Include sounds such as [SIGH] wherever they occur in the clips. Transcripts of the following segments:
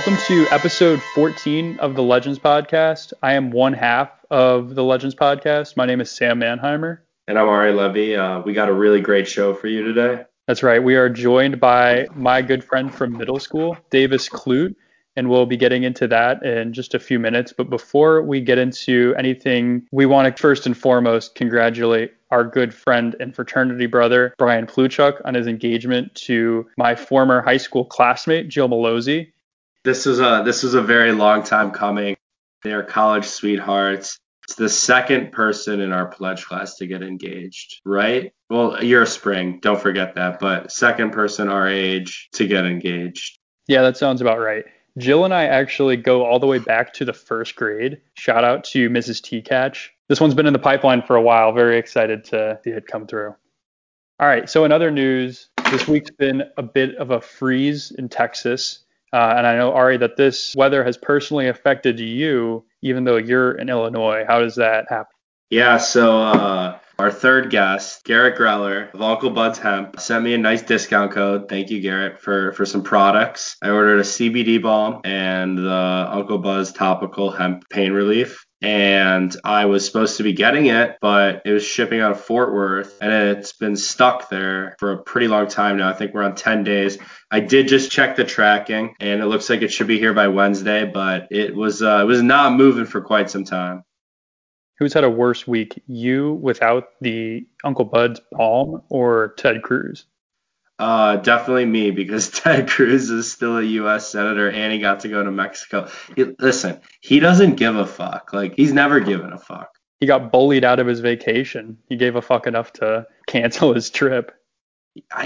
Welcome to episode 14 of the Legends Podcast. I am one half of the Legends Podcast. My name is Sam Manheimer. And I'm Ari Levy. Uh, we got a really great show for you today. That's right. We are joined by my good friend from middle school, Davis Clute, and we'll be getting into that in just a few minutes. But before we get into anything, we want to first and foremost congratulate our good friend and fraternity brother, Brian Pluchuk, on his engagement to my former high school classmate, Jill Malozzi. This is a this is a very long time coming. They are college sweethearts. It's the second person in our pledge class to get engaged, right? Well, you're a spring, don't forget that, but second person our age to get engaged. Yeah, that sounds about right. Jill and I actually go all the way back to the first grade. Shout out to Mrs. T Catch. This one's been in the pipeline for a while. Very excited to see it come through. All right, so in other news, this week's been a bit of a freeze in Texas. Uh, and I know, Ari, that this weather has personally affected you, even though you're in Illinois. How does that happen? Yeah, so uh, our third guest, Garrett Greller of Uncle Bud's Hemp, sent me a nice discount code. Thank you, Garrett, for, for some products. I ordered a CBD balm and the Uncle Bud's topical hemp pain relief and I was supposed to be getting it, but it was shipping out of Fort Worth and it's been stuck there for a pretty long time now. I think we're on 10 days. I did just check the tracking and it looks like it should be here by Wednesday, but it was uh, it was not moving for quite some time. Who's had a worse week, you without the Uncle Bud's palm or Ted Cruz? Uh, definitely me because [LAUGHS] Ted Cruz is still a U.S. senator and he got to go to Mexico. He, listen, he doesn't give a fuck. Like he's never given a fuck. He got bullied out of his vacation. He gave a fuck enough to cancel his trip.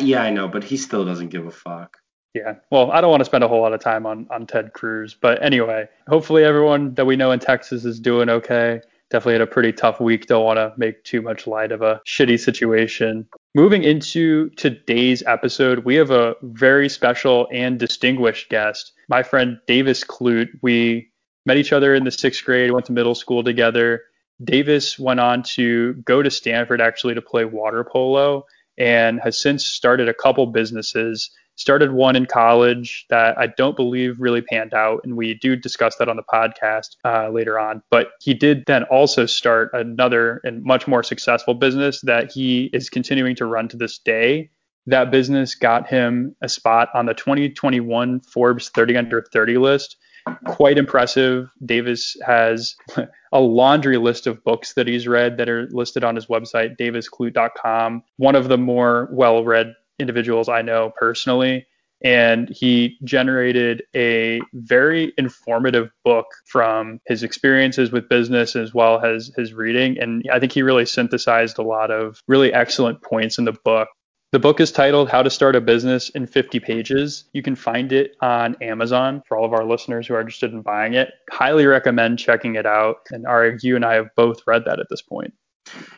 Yeah, I know, but he still doesn't give a fuck. Yeah. Well, I don't want to spend a whole lot of time on on Ted Cruz, but anyway, hopefully everyone that we know in Texas is doing okay definitely had a pretty tough week. Don't want to make too much light of a shitty situation. Moving into today's episode, we have a very special and distinguished guest, my friend Davis Clute. We met each other in the sixth grade, went to middle school together. Davis went on to go to Stanford actually to play water polo and has since started a couple businesses started one in college that I don't believe really panned out, and we do discuss that on the podcast uh, later on. But he did then also start another and much more successful business that he is continuing to run to this day. That business got him a spot on the 2021 Forbes 30 under 30 list. Quite impressive. Davis has [LAUGHS] a laundry list of books that he's read that are listed on his website, davisclute.com. One of the more well read individuals I know personally. And he generated a very informative book from his experiences with business as well as his reading. And I think he really synthesized a lot of really excellent points in the book. The book is titled How to Start a Business in 50 Pages. You can find it on Amazon for all of our listeners who are interested in buying it. Highly recommend checking it out. And you and I have both read that at this point.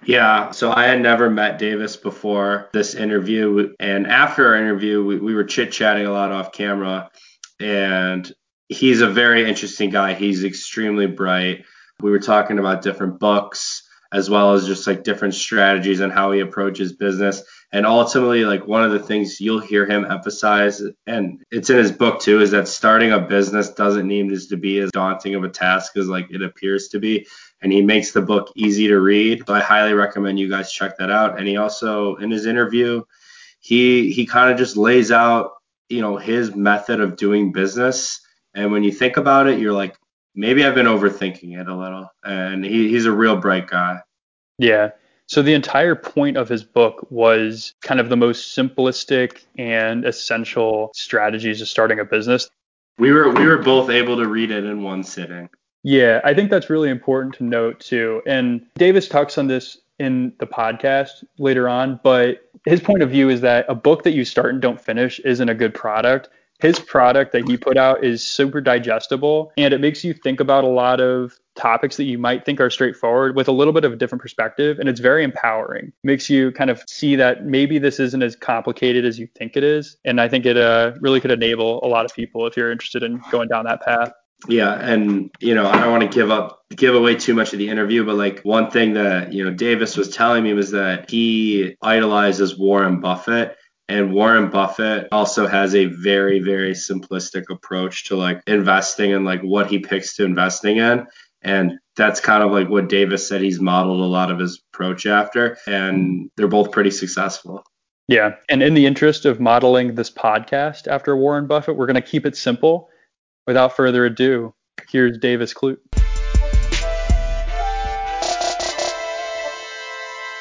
Yeah, so I had never met Davis before this interview. And after our interview, we, we were chit chatting a lot off camera. And he's a very interesting guy. He's extremely bright. We were talking about different books as well as just like different strategies and how he approaches business. And ultimately, like one of the things you'll hear him emphasize, and it's in his book too, is that starting a business doesn't need to be as daunting of a task as like it appears to be and he makes the book easy to read. So I highly recommend you guys check that out. And he also, in his interview, he he kind of just lays out, you know, his method of doing business. And when you think about it, you're like, maybe I've been overthinking it a little. And he, he's a real bright guy. Yeah. So the entire point of his book was kind of the most simplistic and essential strategies of starting a business. We were we were both able to read it in one sitting. Yeah, I think that's really important to note too. And Davis talks on this in the podcast later on, but his point of view is that a book that you start and don't finish isn't a good product. His product that he put out is super digestible and it makes you think about a lot of topics that you might think are straightforward with a little bit of a different perspective and it's very empowering makes you kind of see that maybe this isn't as complicated as you think it is and i think it uh, really could enable a lot of people if you're interested in going down that path yeah, and you know, I don't want to give up give away too much of the interview, but like one thing that, you know, Davis was telling me was that he idolizes Warren Buffett And Warren Buffett also has a very, very simplistic approach to like investing and like what he picks to investing in. And that's kind of like what Davis said he's modeled a lot of his approach after. And they're both pretty successful. Yeah. And in the interest of modeling this podcast after Warren Buffett, we're going to keep it simple. Without further ado, here's Davis Clute.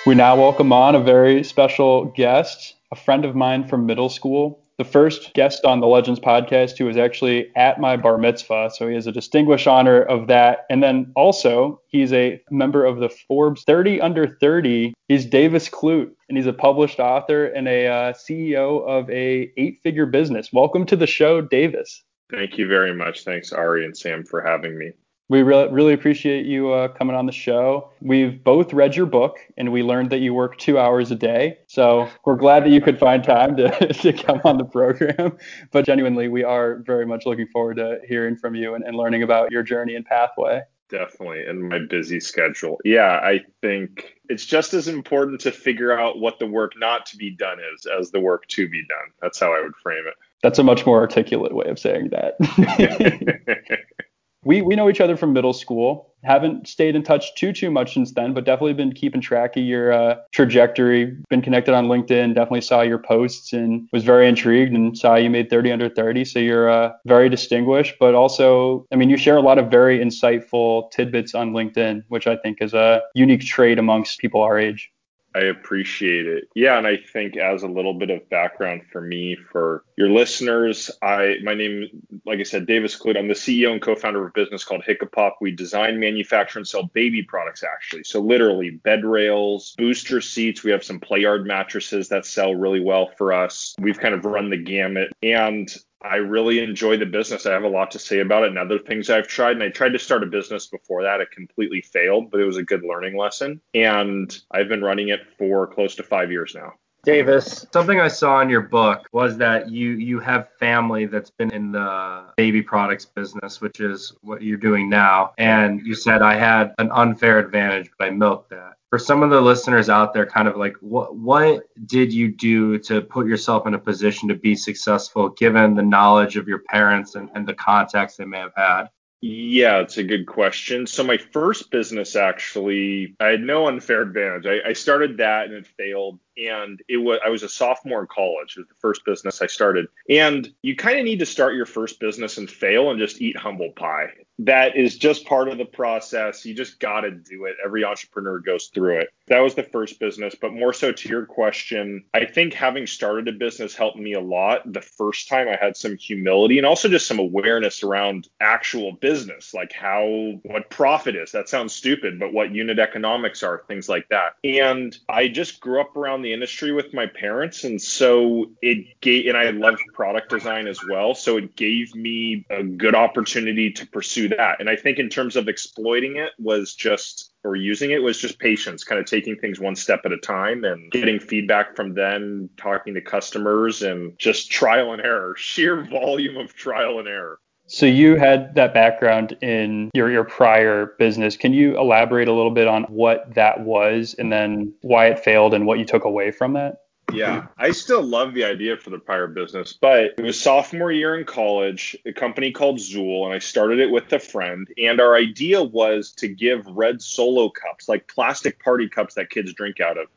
We now welcome on a very special guest, a friend of mine from middle school, the first guest on the Legends podcast who was actually at my bar mitzvah. So he has a distinguished honor of that. And then also, he's a member of the Forbes 30 under 30. He's Davis Clute, and he's a published author and a uh, CEO of a eight-figure business. Welcome to the show, Davis. Thank you very much. Thanks, Ari and Sam, for having me. We really, really appreciate you uh, coming on the show. We've both read your book and we learned that you work two hours a day. So we're glad that you could find time to, [LAUGHS] to come on the program. [LAUGHS] But genuinely, we are very much looking forward to hearing from you and, and learning about your journey and pathway. Definitely in my busy schedule. Yeah, I think it's just as important to figure out what the work not to be done is as the work to be done. That's how I would frame it. That's a much more articulate way of saying that. [LAUGHS] we we know each other from middle school. Haven't stayed in touch too too much since then, but definitely been keeping track of your uh, trajectory. Been connected on LinkedIn. Definitely saw your posts and was very intrigued and saw you made 30 under 30. So you're uh, very distinguished, but also, I mean, you share a lot of very insightful tidbits on LinkedIn, which I think is a unique trait amongst people our age. I appreciate it. Yeah, and I think as a little bit of background for me, for your listeners, I my name, like I said, Davis Clute. I'm the CEO and co-founder of a business called Hiccapop. We design, manufacture, and sell baby products actually. So literally bed rails, booster seats. We have some play yard mattresses that sell really well for us. We've kind of run the gamut. And I really enjoy the business. I have a lot to say about it and other things I've tried. And I tried to start a business before that. It completely failed, but it was a good learning lesson. And I've been running it for close to five years now. Davis, something I saw in your book was that you you have family that's been in the baby products business, which is what you're doing now. And you said I had an unfair advantage, but I milked that for some of the listeners out there, kind of like what what did you do to put yourself in a position to be successful given the knowledge of your parents and, and the contacts they may have had? Yeah, it's a good question. So my first business actually, I had no unfair advantage. I, I started that and it failed and it was I was a sophomore in college. It was the first business I started. And you kind of need to start your first business and fail and just eat humble pie. That is just part of the process. You just got to do it. Every entrepreneur goes through it. That was the first business, but more so to your question, I think having started a business helped me a lot. The first time I had some humility and also just some awareness around actual business, like how what profit is. That sounds stupid, but what unit economics are, things like that. And I just grew up around the industry with my parents, and so it gave, and I loved product design as well, so it gave me a good opportunity to pursue that. And I think in terms of exploiting it was just or using it was just patience, kind of taking things one step at a time and getting feedback from them, talking to customers, and just trial and error, [LAUGHS] sheer volume of trial and error. So you had that background in your your prior business. Can you elaborate a little bit on what that was and then why it failed and what you took away from that? Yeah, I still love the idea for the prior business, but it was sophomore year in college, a company called Zool, and I started it with a friend. And our idea was to give red solo cups, like plastic party cups that kids drink out of,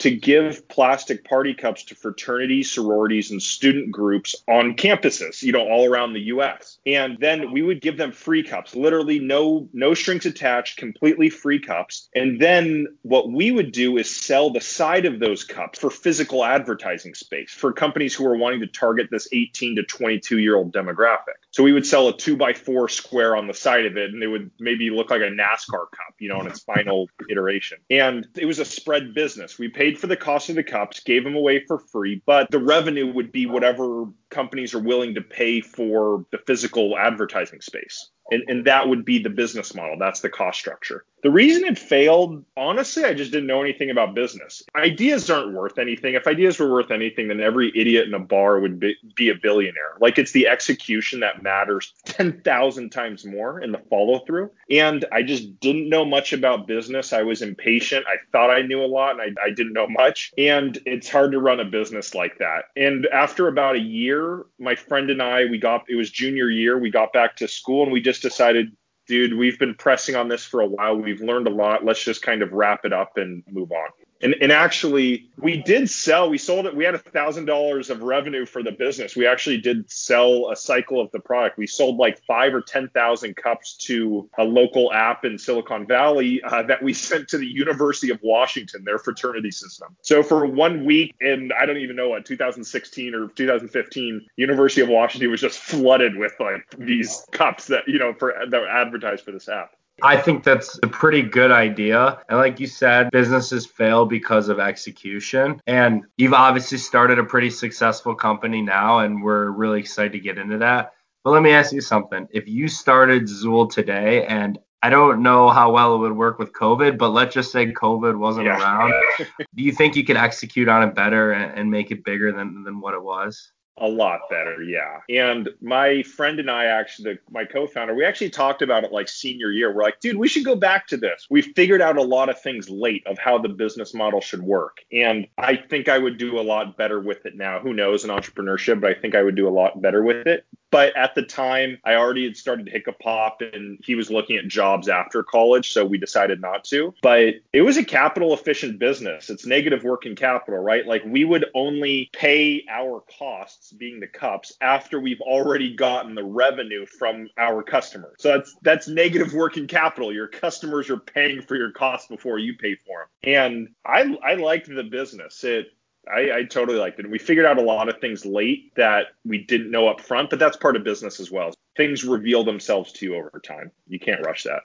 to give plastic party cups to fraternities, sororities, and student groups on campuses, you know, all around the US. And then we would give them free cups, literally no no strings attached, completely free cups. And then what we would do is sell the side of those cups for physical advertising space for companies who are wanting to target this 18 to 22 year old demographic. So we would sell a two by four square on the side of it, and it would maybe look like a NASCAR cup, you know, in its final iteration. And it was a spread business. We paid for the cost of the cups, gave them away for free, but the revenue would be whatever companies are willing to pay for the physical advertising space. And, and that would be the business model. That's the cost structure. The reason it failed, honestly, I just didn't know anything about business. Ideas aren't worth anything. If ideas were worth anything, then every idiot in a bar would be, be a billionaire. Like it's the execution that matters [LAUGHS] 10,000 times more in the follow through. And I just didn't know much about business. I was impatient. I thought I knew a lot and I, I didn't know much. And it's hard to run a business like that. And after about a year, my friend and I, we got, it was junior year, we got back to school and we just decided dude, we've been pressing on this for a while. We've learned a lot. Let's just kind of wrap it up and move on. And, and actually, we did sell. We sold it. We had a thousand dollars of revenue for the business. We actually did sell a cycle of the product. We sold like five or ten thousand cups to a local app in Silicon Valley uh, that we [LAUGHS] sent to the University of Washington, their fraternity system. So for one week in I don't even know what 2016 or 2015, University of Washington was just flooded with like these cups that you know for that were advertised for this app. I think that's a pretty good idea. And like you said, businesses fail because of execution. And you've obviously started a pretty successful company now, and we're really excited to get into that. But let me ask you something. If you started Zool today, and I don't know how well it would work with COVID, but let's just say COVID wasn't yeah. around, [LAUGHS] do you think you could execute on it better and, and make it bigger than, than what it was? A lot better, yeah. And my friend and I actually, my co-founder, we actually talked about it like senior year. We're like, dude, we should go back to this. We figured out a lot of things late of how the business model should work, and I think I would do a lot better with it now. Who knows in entrepreneurship, but I think I would do a lot better with it. But at the time, I already had started Hiccapop and he was looking at jobs after college. So we decided not to. But it was a capital efficient business. It's negative working capital, right? Like we would only pay our costs, being the cups, after we've already gotten the revenue from our customers. So that's that's negative working capital. Your customers are paying for your costs before you pay for them. And I I liked the business. It I, I, totally liked it. We figured out a lot of things late that we didn't know up front, but that's part of business as well. Things reveal themselves to you over time. You can't rush that.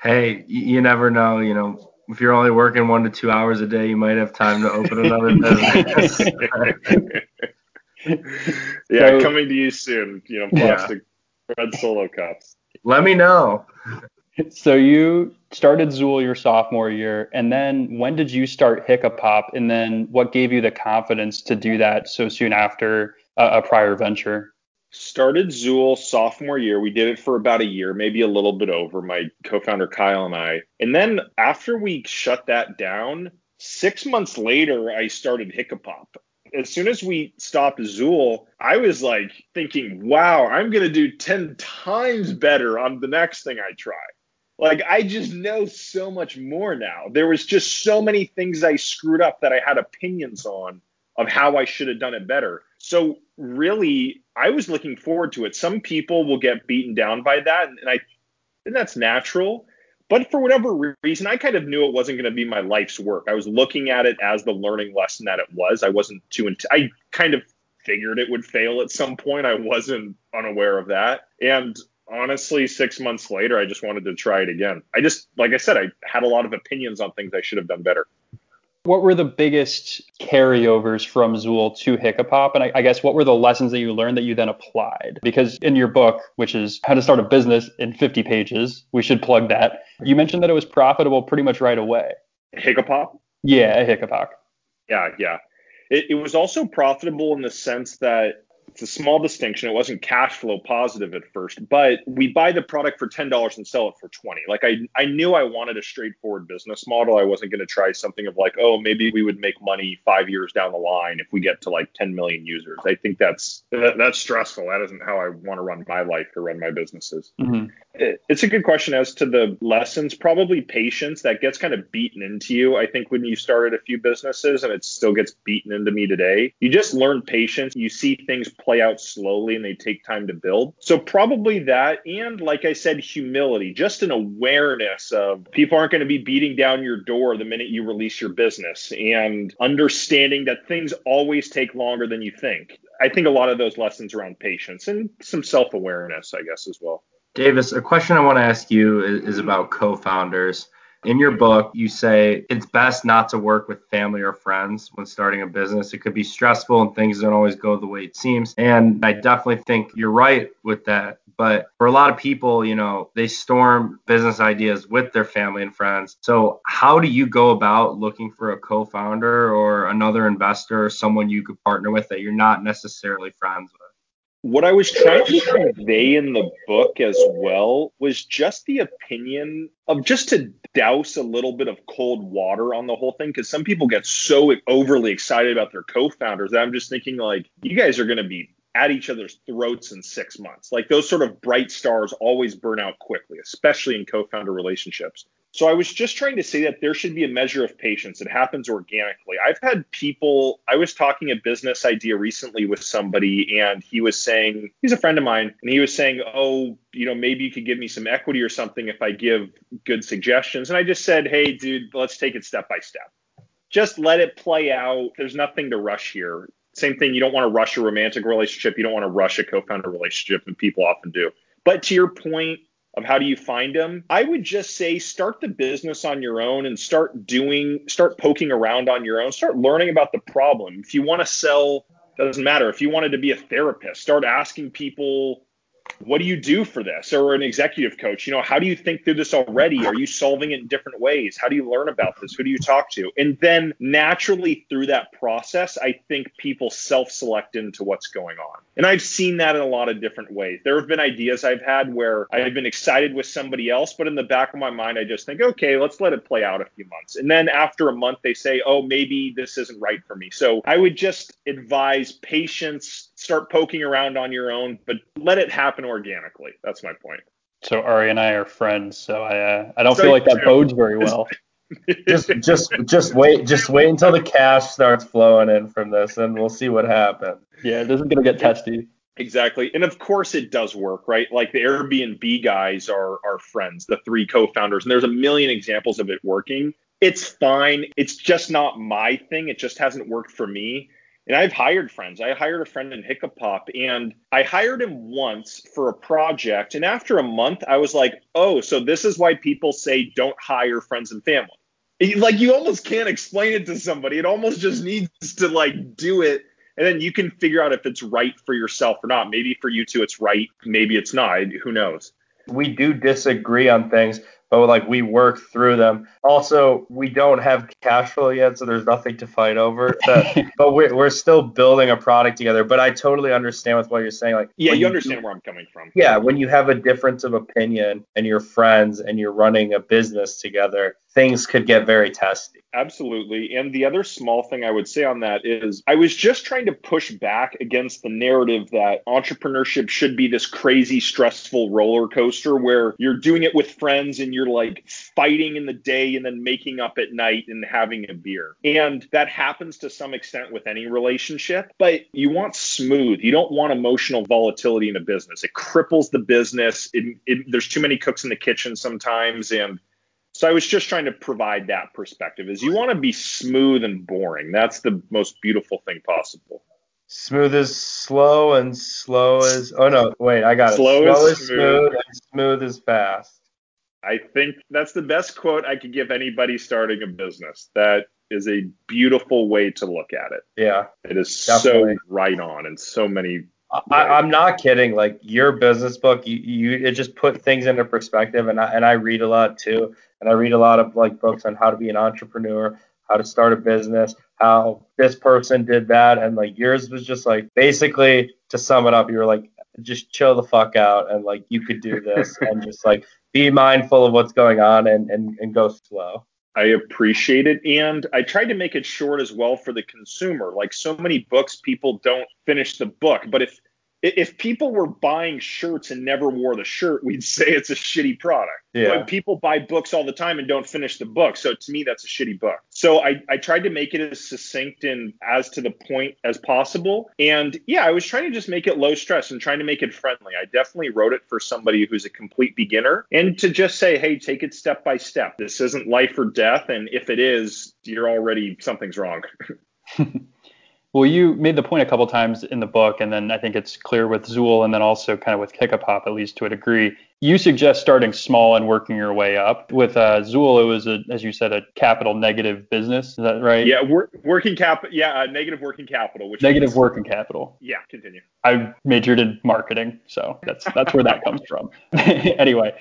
Hey, you never know. You know, if you're only working one to two hours a day, you might have time to open another [LAUGHS] business. [LAUGHS] yeah, so, coming to you soon. You know, plastic yeah. red solo cups. Let me know. [LAUGHS] So you started Zool your sophomore year, and then when did you start Hiccapop? And then what gave you the confidence to do that so soon after a, a prior venture? Started Zool sophomore year. We did it for about a year, maybe a little bit over, my co founder Kyle and I. And then after we shut that down, six months later, I started Hiccapop as soon as we stopped Zool, I was like thinking, wow, I'm going to do 10 times better on the next thing I try. Like I just know so much more now. There was just so many things I screwed up that I had opinions on of how I should have done it better. So really, I was looking forward to it. Some people will get beaten down by that, and I and that's natural. But for whatever reason, I kind of knew it wasn't going to be my life's work. I was looking at it as the learning lesson that it was. I wasn't too. Int- I kind of figured it would fail at some point. I wasn't unaware of that, and honestly, six months later, I just wanted to try it again. I just, like I said, I had a lot of opinions on things I should have done better. What were the biggest carryovers from Zool to Hiccapop? And I, I, guess what were the lessons that you learned that you then applied? Because in your book, which is How to Start a Business in 50 Pages, we should plug that. You mentioned that it was profitable pretty much right away. Hiccapop? Yeah, Hiccapop. Yeah, yeah. It, it was also profitable in the sense that it's a small distinction. It wasn't cash flow positive at first, but we buy the product for ten dollars and sell it for twenty. Like I, I knew I wanted a straightforward business model. I wasn't going to try something of like, oh, maybe we would make money five years down the line if we get to like ten million users. I think that's that, that's stressful. That isn't how I want to run my life or run my businesses. Mm-hmm. It, it's a good question as to the lessons. Probably patience that gets kind of beaten into you. I think when you started a few businesses and it still gets beaten into me today, you just learn patience. You see things play out slowly and they take time to build. So probably that and like I said humility, just an awareness of people aren't going to be beating down your door the minute you release your business and understanding that things always take longer than you think. I think a lot of those lessons around patience and some self-awareness, I guess as well. Davis, a question I want to ask you is, is about co-founders In your book, you say it's best not to work with family or friends when starting a business. It could be stressful and things don't always go the way it seems. And I definitely think you're right with that. But for a lot of people, you know, they storm business ideas with their family and friends. So, how do you go about looking for a co founder or another investor or someone you could partner with that you're not necessarily friends with? What I was trying to convey in the book as well was just the opinion of just to douse a little bit of cold water on the whole thing because some people get so overly excited about their co-founders that I'm just thinking like you guys are going to be at each other's throats in 6 months. Like those sort of bright stars always burn out quickly, especially in co-founder relationships. So I was just trying to say that there should be a measure of patience. It happens organically. I've had people, I was talking a business idea recently with somebody, and he was saying, he's a friend of mine, and he was saying, Oh, you know, maybe you could give me some equity or something if I give good suggestions. And I just said, Hey, dude, let's take it step by step. Just let it play out. There's nothing to rush here. Same thing, you don't want to rush a romantic relationship. You don't want to rush a co founder relationship, and people often do. But to your point, of how do you find them i would just say start the business on your own and start doing start poking around on your own start learning about the problem if you want to sell doesn't matter if you wanted to be a therapist start asking people what do you do for this? Or an executive coach you know how do you think through this already? Are you solving it in different ways? How do you learn about this? Who do you talk to? And then naturally through that process i think people self-select into what's going on. And i've seen that in a lot of different ways. There have been ideas i've had where i've been excited with somebody else but in the back of my mind i just think okay let's let it play out a few months. And then after a month they say oh maybe this isn't right for me. So i would just advise patience start poking around on your own, but let it happen organically. That's my point. So Ari and I are friends, so I uh, I don't so feel like that too. bodes very well. [LAUGHS] just just just wait just wait until the cash starts flowing in from this, and we'll see what happens. Yeah, this is gonna get testy. Exactly. And of course it does work, right? Like the Airbnb guys are are friends, the three co-founders, and there's a million examples of it working. It's fine. It's just not my thing. It just hasn't worked for me. And I've hired friends. I hired a friend in Hiccapop and I hired him once for a project. And after a month, I was like, oh, so this is why people say don't hire friends and family. Like you almost can't explain it to somebody. It almost just needs to like do it. And then you can figure out if it's right for yourself or not. Maybe for you two, it's right. Maybe it's not. Who knows? We do disagree on things, but like we work through them. Also, we don't have cash flow yet, so there's nothing to fight over. [LAUGHS] But, but we're, we're still building a product together. But I totally understand with what you're saying. Like, yeah, you, you understand where I'm coming from. Yeah, when you have a difference of opinion and you're friends and you're running a business together, things could get very testy. Absolutely. And the other small thing I would say on that is I was just trying to push back against the narrative that entrepreneurship should be this crazy, stressful roller coaster where you're doing it with friends and you're like fighting in the day and then making up at night and having a beer. And that happens to some extent with any relationship, but you want smooth. You don't want emotional volatility in a business. It cripples the business. It, it, there's too many cooks in the kitchen sometimes. And so I was just trying to provide that perspective is you want to be smooth and boring. That's the most beautiful thing possible. Smooth is slow and slow is oh no, wait, I got slow it. Slow is, is smooth. and smooth is fast. I think that's the best quote I could give anybody starting a business. That is a beautiful way to look at it. Yeah. It is definitely. so right on in so many I, am not kidding. Like your business book, you, you it just put things into perspective, and I and I read a lot too, and I read a lot of like books on how to be an entrepreneur, how to start a business, how this person did that, and like yours was just like basically to sum it up, you were like just chill the fuck out and like you could do this [LAUGHS] and just like be mindful of what's going on and and, and go slow. I appreciate it. And I tried to make it short as well for the consumer. Like so many books, people don't finish the book. But if if people were buying shirts and never wore the shirt, we'd say it's a shitty product. Yeah. But people buy books all the time and don't finish the book. So to me, that's a shitty book. So I, I tried to make it as succinct and as to the point as possible. And yeah, I was trying to just make it low stress and trying to make it friendly. I definitely wrote it for somebody who's a complete beginner and to just say, hey, take it step by step. This isn't life or death. And if it is, you're already, something's wrong. [LAUGHS] [LAUGHS] Well, you made the point a couple times in the book, and then I think it's clear with Zool, and then also kind of with Hiccapop, at least to a degree. You suggest starting small and working your way up. With uh, Zool, it was, a, as you said, a capital negative business. Is that right? Yeah, wor- working cap. Yeah, uh, negative working capital. Which negative means, working capital. Yeah, continue. I majored in marketing, so that's that's where that comes from. [LAUGHS] anyway,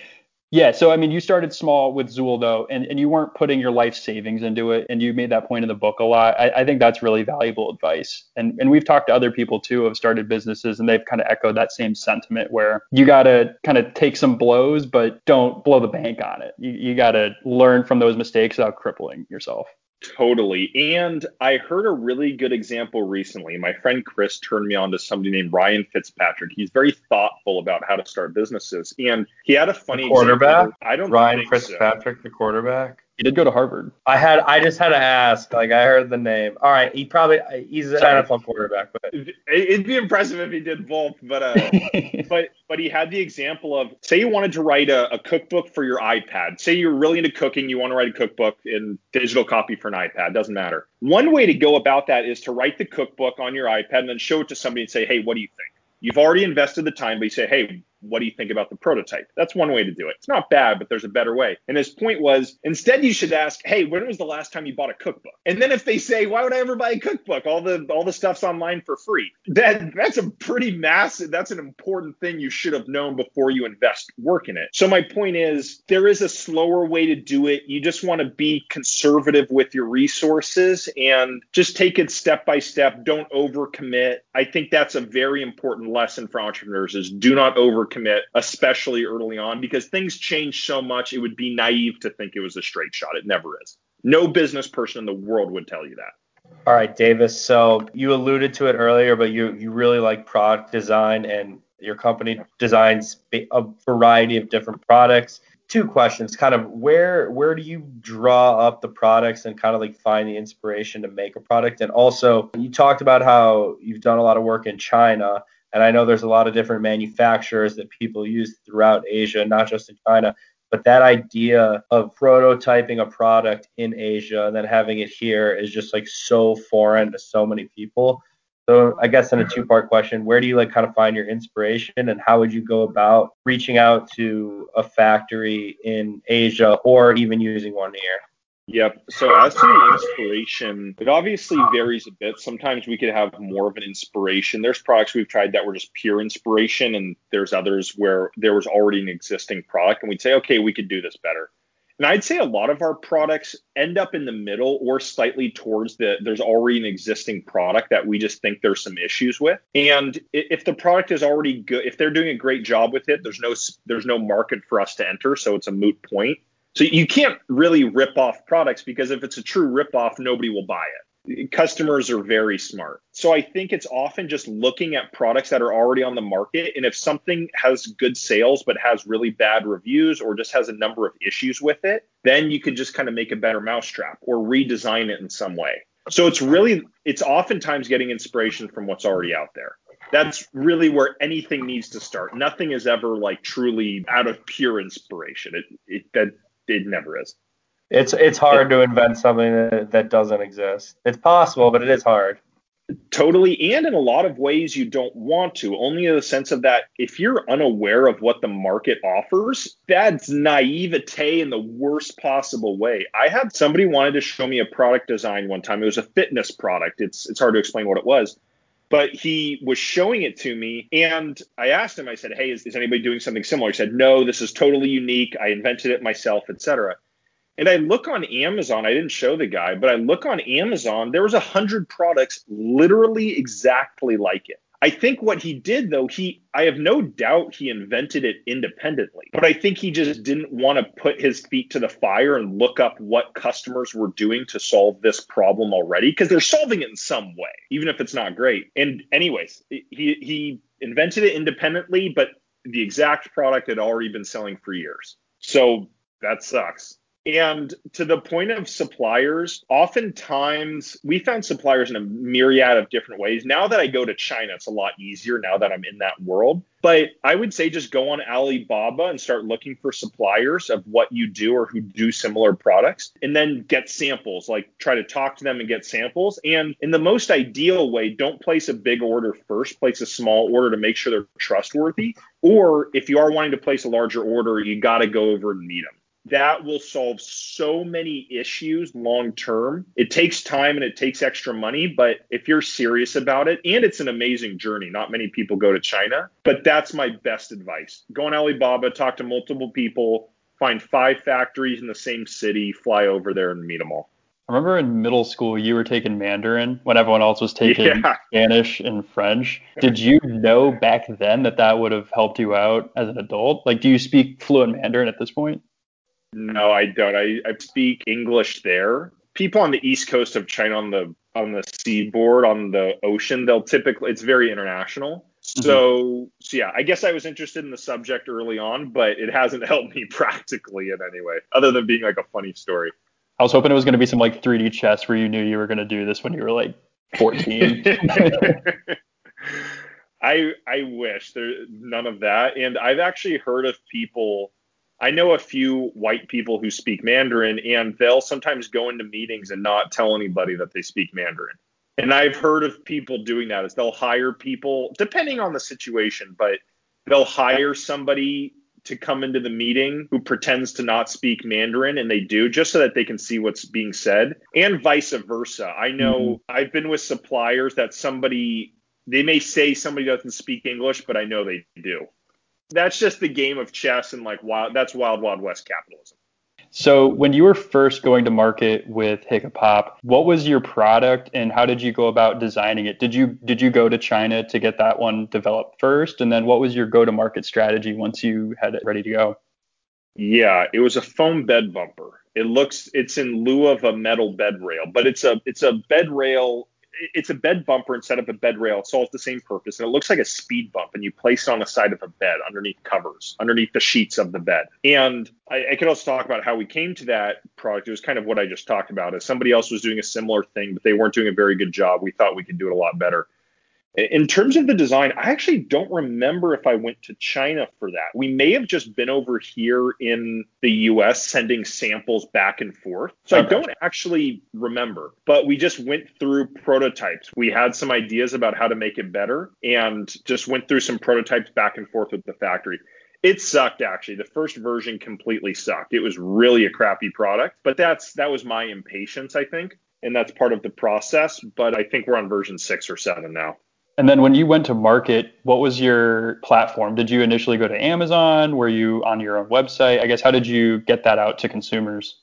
yeah, so I mean, you started small with Zool though, and, and you weren't putting your life savings into it, and you made that point in the book a lot. I, I think that's really valuable advice, and and we've talked to other people too who have started businesses, and they've kind of echoed that same sentiment where you got to kind of take some blows, but don't blow the bank on it. You you got to learn from those mistakes without crippling yourself. Totally. And I heard a really good example recently. My friend Chris turned me on to somebody named Ryan Fitzpatrick. He's very thoughtful about how to start businesses. And he had a funny the quarterback. Example. I don't Ryan Fitzpatrick, so. the quarterback. He did go to Harvard. I had I just had to ask. Like I heard the name. All right, he probably he's an Sorry. NFL quarterback, but it'd be impressive if he did both. But uh, [LAUGHS] but but he had the example of say you wanted to write a, a, cookbook for your iPad. Say you're really into cooking, you want to write a cookbook in digital copy for an iPad. Doesn't matter. One way to go about that is to write the cookbook on your iPad and then show it to somebody and say, hey, what do you think? You've already invested the time, but you say, hey, what do you think about the prototype? That's one way to do it. It's not bad, but there's a better way. And his point was instead you should ask, hey, when was the last time you bought a cookbook? And then if they say, why would I ever buy a cookbook? All the all the stuff's online for free. That that's a pretty massive, that's an important thing you should have known before you invest work in it. So my point is there is a slower way to do it. You just want to be conservative with your resources and just take it step by step. Don't overcommit. I think that's a very important lesson for entrepreneurs is do not over commit, especially early on, because things change so much. It would be naive to think it was a straight shot. It never is. No business person in the world would tell you that. All right, Davis. So you alluded to it earlier, but you you really like product design, and your company designs a variety of different products. Two questions: kind of where where do you draw up the products and kind of like find the inspiration to make a product? And also, you talked about how you've done a lot of work in China. And I know there's a lot of different manufacturers that people use throughout Asia, not just in China. But that idea of prototyping a product in Asia and then having it here is just like so foreign to so many people. So I guess in a two-part question, where do you like kind of find your inspiration and how would you go about reaching out to a factory in Asia or even using one here? Yep. So as to the inspiration, it obviously varies a bit. Sometimes we could have more of an inspiration. There's products we've tried that were just pure inspiration, and there's others where there was already an existing product, and we'd say, okay, we could do this better. And I'd say a lot of our products end up in the middle or slightly towards the there's already an existing product that we just think there's some issues with. And if the product is already good, if they're doing a great job with it, there's no there's no market for us to enter, so it's a moot point. So you can't really rip off products because if it's a true rip off, nobody will buy it. Customers are very smart. So I think it's often just looking at products that are already on the market. And if something has good sales but has really bad reviews or just has a number of issues with it, then you could just kind of make a better mousetrap or redesign it in some way. So it's really, it's oftentimes getting inspiration from what's already out there that's really where anything needs to start. Nothing is ever like truly out of pure inspiration. It, it that it never is. It's it's hard to invent something that, that doesn't exist. It's possible, but it is hard. Totally, and in a lot of ways you don't want to. Only in the sense of that if you're unaware of what the market offers, that's naivete in the worst possible way. I had somebody wanted to show me a product design one time. It was a fitness product. It's it's hard to explain what it was but he was showing it to me and i asked him i said hey is, is, anybody doing something similar? He said no this is totally unique. I invented it myself etc and i look on amazon i didn't show the guy but i look on amazon there was a hundred products literally exactly like it I think what he did though, he I have no doubt he invented it independently, but I think he just didn't want to put his feet to the fire and look up what customers were doing to solve this problem already because they're solving it in some way, even if it's not great. And anyways, he he invented it independently, but the exact product had already been selling for years. So that sucks. And to the point of suppliers, oftentimes we found suppliers in a myriad of different ways. Now that I go to China, it's a lot easier now that I'm in that world. But I would say just go on Alibaba and start looking for suppliers of what you do or who do similar products and then get samples, like try to talk to them and get samples. And in the most ideal way, don't place a big order first, place a small order to make sure they're trustworthy. Or if you are wanting to place a larger order, you got to go over and meet them that will solve so many issues long term. It takes time and it takes extra money, but if you're serious about it, and it's an amazing journey, not many people go to China, but that's my best advice. Go on Alibaba, talk to multiple people, find five factories in the same city, fly over there and meet them all. I remember in middle school you were taking Mandarin when everyone else was taking yeah. Spanish and French. Did you know back then that that would have helped you out as an adult? Like, do you speak fluent Mandarin at this point? No, I don't. I, I speak English there. People on the east coast of China on the on the seaboard on the ocean, they'll typically it's very international. Mm-hmm. So, so yeah, I guess I was interested in the subject early on, but it hasn't [LAUGHS] helped me practically in any way, other than being like a funny story. I was hoping it was going to be some like 3D chess where you knew you were going to do this when you were like 14. [LAUGHS] I I wish there none of that. And I've actually heard of people I know a few white people who speak Mandarin, and they'll sometimes go into meetings and not tell anybody that they speak Mandarin. And I've heard of people doing that is they'll hire people, depending on the situation, but they'll hire somebody to come into the meeting who pretends to not speak Mandarin and they do just so that they can see what's being said and vice versa. I know mm-hmm. I've been with suppliers that somebody they may say somebody doesn't speak English, but I know they do that's just the game of chess and like wild that's wild wild west capitalism so when you were first going to market with Hiccapop, what was your product and how did you go about designing it? Did you did you go to China to get that one developed first? And then what was your go to market strategy once you had it ready to go? Yeah, it was a foam bed bumper. It looks it's in lieu of a metal bed rail, but it's a it's a bed rail it's a bed bumper instead of a bed rail. It solves the same purpose, and it looks like a speed bump. And you place it on the side of a bed, underneath covers, underneath the sheets of the bed. And I, I could also talk about how we came to that product. It was kind of what I just talked about. As somebody else was doing a similar thing, but they weren't doing a very good job. We thought we could do it a lot better. In terms of the design, I actually don't remember if I went to China for that. We may have just been over here in the US sending samples back and forth. So okay. I don't actually remember, but we just went through prototypes. We had some ideas about how to make it better and just went through some prototypes back and forth with the factory. It sucked actually. The first version completely sucked. It was really a crappy product, but that's that was my impatience, I think, and that's part of the process, but I think we're on version 6 or 7 now. And then when you went to market, what was your platform? Did you initially go to Amazon? Were you on your own website? I guess how did you get that out to consumers?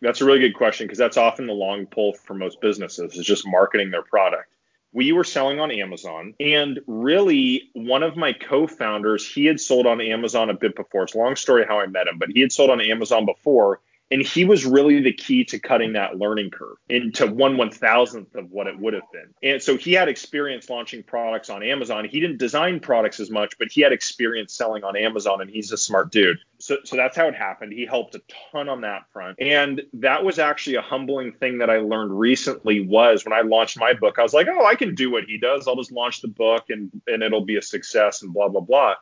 That's a really good question because that's often the long pull for most businesses is just marketing their product. We were selling on Amazon, and really one of my co-founders, he had sold on Amazon a bit before. It's a long story how I met him, but he had sold on Amazon before and he was really the key to cutting that learning curve into one one thousandth of what it would have been. And so he had experience launching products on Amazon. He didn't design products as much, but he had experience selling on Amazon and he's a smart dude. So, so that's how it happened. He helped a ton on that front. And that was actually a humbling thing that I learned recently was when I launched my book, I was like, oh, I can do what he does. I'll just launch the book and, and it'll be a success and blah, blah, blah.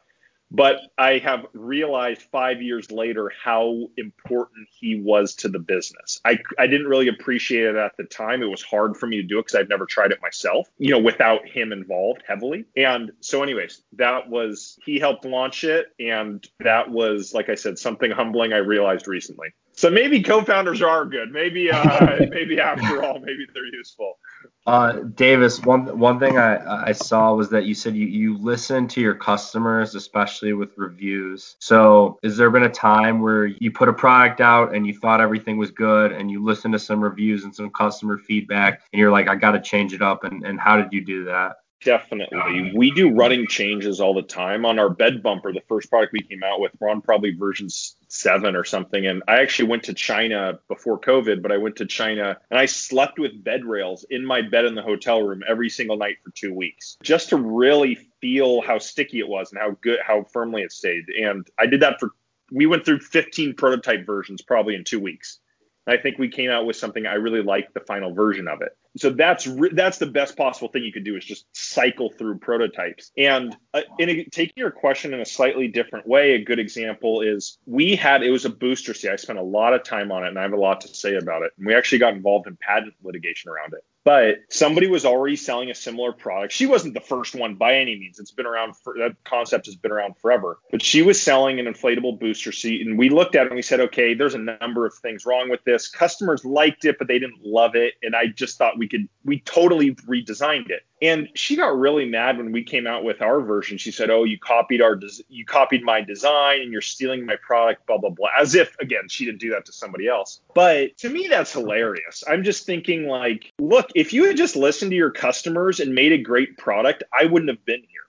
But I have realized five years later how important he was to the business. I, I didn't really appreciate it at the time. It was hard for me to do it because I've never tried it myself, you know, without him involved heavily. And so, anyways, that was, he helped launch it. And that was, like I said, something humbling I realized recently. So maybe co-founders are good. Maybe uh, [LAUGHS] maybe after all, maybe they're useful. Uh, Davis, one one thing I, I saw was that you said you, you listen to your customers, especially with reviews. So is there been a time where you put a product out and you thought everything was good and you listened to some reviews and some customer feedback and you're like, I got to change it up? And, and how did you do that? Definitely. We do running changes all the time on our bed bumper. The first product we came out with, we're on probably version seven or something. And I actually went to China before COVID, but I went to China and I slept with bed rails in my bed in the hotel room every single night for two weeks just to really feel how sticky it was and how good, how firmly it stayed. And I did that for we went through 15 prototype versions probably in two weeks. I think we came out with something I really liked the final version of it. So that's re- that's the best possible thing you could do is just cycle through prototypes. And uh, in a, taking your question in a slightly different way, a good example is we had it was a booster seat. I spent a lot of time on it, and I have a lot to say about it. And we actually got involved in patent litigation around it but somebody was already selling a similar product. She wasn't the first one by any means. It's been around for that concept has been around forever. But she was selling an inflatable booster seat and we looked at it and we said, "Okay, there's a number of things wrong with this. Customers liked it, but they didn't love it." And I just thought we could we totally redesigned it. And she got really mad when we came out with our version. She said, "Oh, you copied our des- you copied my design and you're stealing my product, blah blah blah." As if again, she didn't do that to somebody else. But to me that's hilarious. I'm just thinking like, look, if you had just listened to your customers and made a great product, I wouldn't have been here.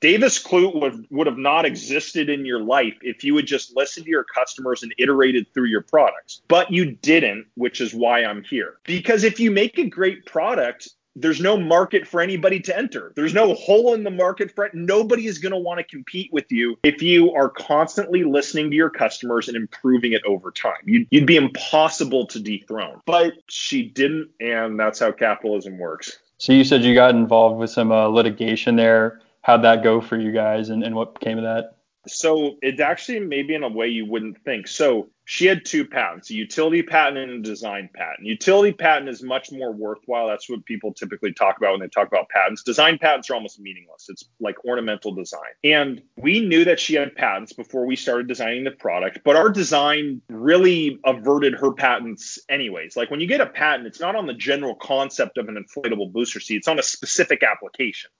Davis Clute would, would have not existed in your life if you had just listened to your customers and iterated through your products. But you didn't, which is why I'm here. Because if you make a great product, there's no market for anybody to enter. There's no hole in the market it. Nobody is going to want to compete with you if you are constantly listening to your customers and improving it over time. You'd, you'd be impossible to dethrone. But she didn't, and that's how capitalism works. So you said you got involved with some uh, litigation there. How'd that go for you guys, and, and what came of that? So it actually maybe in a way you wouldn't think. So she had two patents, a utility patent and a design patent. Utility patent is much more worthwhile. That's what people typically talk about when they talk about patents. Design patents are almost meaningless. It's like ornamental design. And we knew that she had patents before we started designing the product, but our design really averted her patents anyways. Like when you get a patent, it's not on the general concept of an inflatable booster seat, it's on a specific application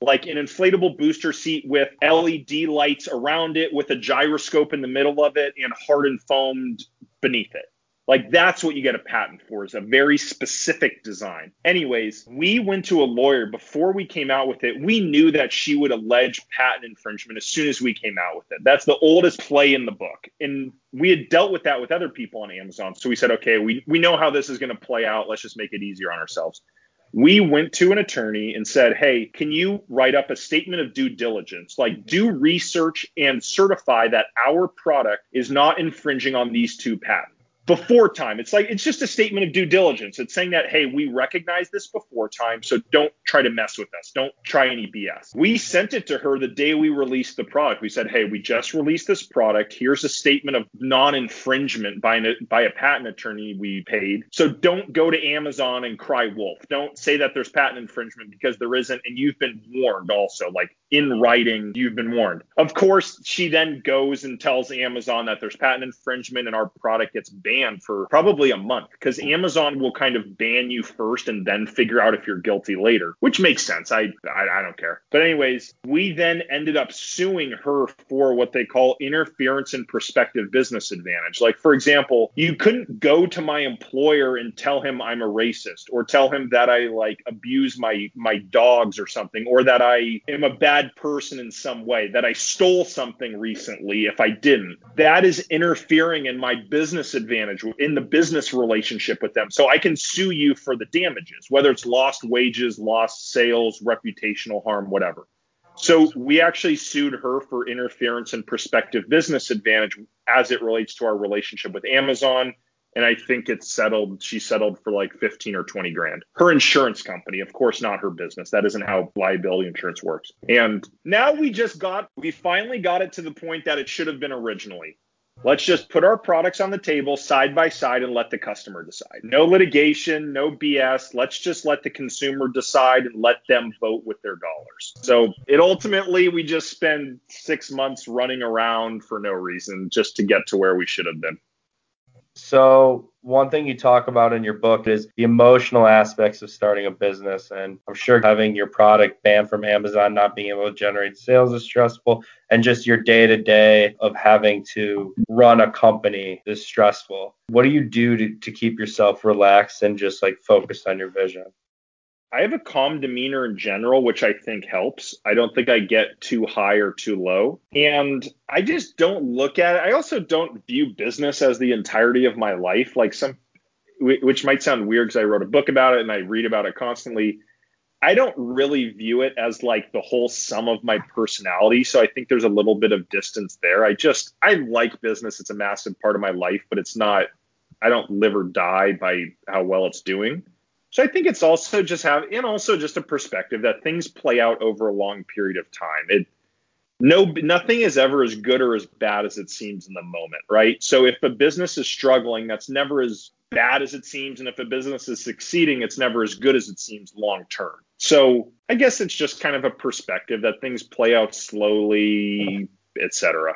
like an inflatable booster seat with LED lights around it with a gyroscope in the middle of it and hardened foamed beneath it. Like that's what you get a patent for is a very specific design. Anyways, we went to a lawyer before we came out with it. We knew that she would allege patent infringement as soon as we came out with it. That's the oldest play in the book. And we had dealt with that with other people on Amazon. So we said, okay, we, we know how this is going to play out. Let's just make it easier on ourselves we went to an attorney and said, Hey, can you write up a statement of due diligence? Like, do research and certify that our product is not infringing on these two patents before time. It's like it's just a statement of due diligence. It's saying that hey, we recognize this before time, so don't try to mess with us. Don't try any BS. We sent it to her the day we released the product. We said, hey, we just released this product. Here's a statement of non-infringement by a, by a patent attorney we paid. So don't go to Amazon and cry wolf. Don't say that there's patent infringement because there isn't, and you've been warned also. Like in writing, you've been warned. Of course, she then goes and tells Amazon that there's patent infringement and our product gets banned banned for probably a month because Amazon will kind of ban you first and then figure out if you're guilty later, which makes sense. I, I, I don't care. But anyways, we then ended up suing her for what they call interference in prospective business advantage. Like for example, you couldn't go to my employer and tell him I'm a racist or tell him that I like abuse my my dogs or something or that I am a bad person in some way, that I stole something recently if I didn't. That is interfering in my business advantage in the business relationship with them. So I can sue you for the damages, whether it's lost wages, lost sales, reputational harm, whatever. So we actually sued her for interference and prospective business advantage as it relates to our relationship with Amazon. And I think it's settled. She settled for like 15 or 20 grand. Her insurance company, of course, not her business. That isn't how liability insurance works. And now we just got, we finally got it to the point that it should have been originally. Let's just put our products on the table side by side and let the customer decide. No litigation, no BS. Let's just let the consumer decide and let them vote with their dollars. So it ultimately, we just spend six months running around for no reason just to get to where we should have been. So, one thing you talk about in your book is the emotional aspects of starting a business. And I'm sure having your product banned from Amazon, not being able to generate sales is stressful. And just your day to day of having to run a company is stressful. What do you do to, to keep yourself relaxed and just like focused on your vision? I have a calm demeanor in general, which I think helps. I don't think I get too high or too low. And I just don't look at it. I also don't view business as the entirety of my life. Like some, which might sound weird because I wrote a book about it and I read about it constantly. I don't really view it as like the whole sum of my personality. So I think there's a little bit of distance there. I just, I like business. It's a massive part of my life, but it's not, I don't live or die by how well it's doing. So I think it's also just have, and also just a perspective that things play out over a long period of time. It, no, nothing is ever as good or as bad as it seems in the moment, right? So if a business is struggling, that's never as bad as it seems. And if a business is succeeding, it's never as good as it seems long term. So I guess it's just kind of a perspective that things play out slowly, etc.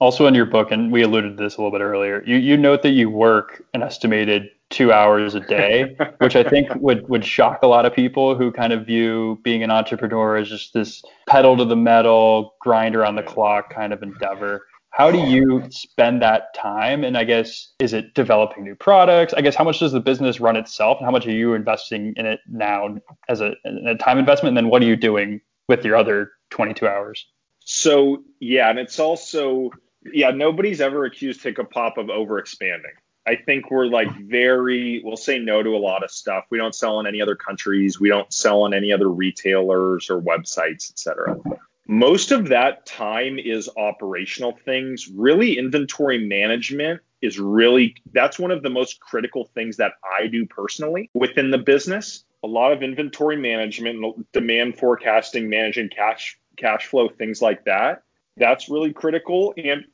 Also in your book, and we alluded to this a little bit earlier, you, you note that you work an estimated two hours a day, [LAUGHS] which I think would, would shock a lot of people who kind of view being an entrepreneur as just this pedal to the metal, grinder on the clock kind of endeavor. How do you spend that time? And I guess, is it developing new products? I guess, how much does the business run itself? And how much are you investing in it now as a, a time investment? And then what are you doing with your other 22 hours? So, yeah. And it's also, yeah, nobody's ever accused Hiccapop of over expanding. I think we're like very, we'll say no to a lot of stuff. We don't sell in any other countries. We don't sell on any other retailers or websites, et cetera. Most of that time is operational things. Really, inventory management is really that's one of the most critical things that I do personally within the business. A lot of inventory management, demand forecasting, managing cash cash flow, things like that. That's really critical. And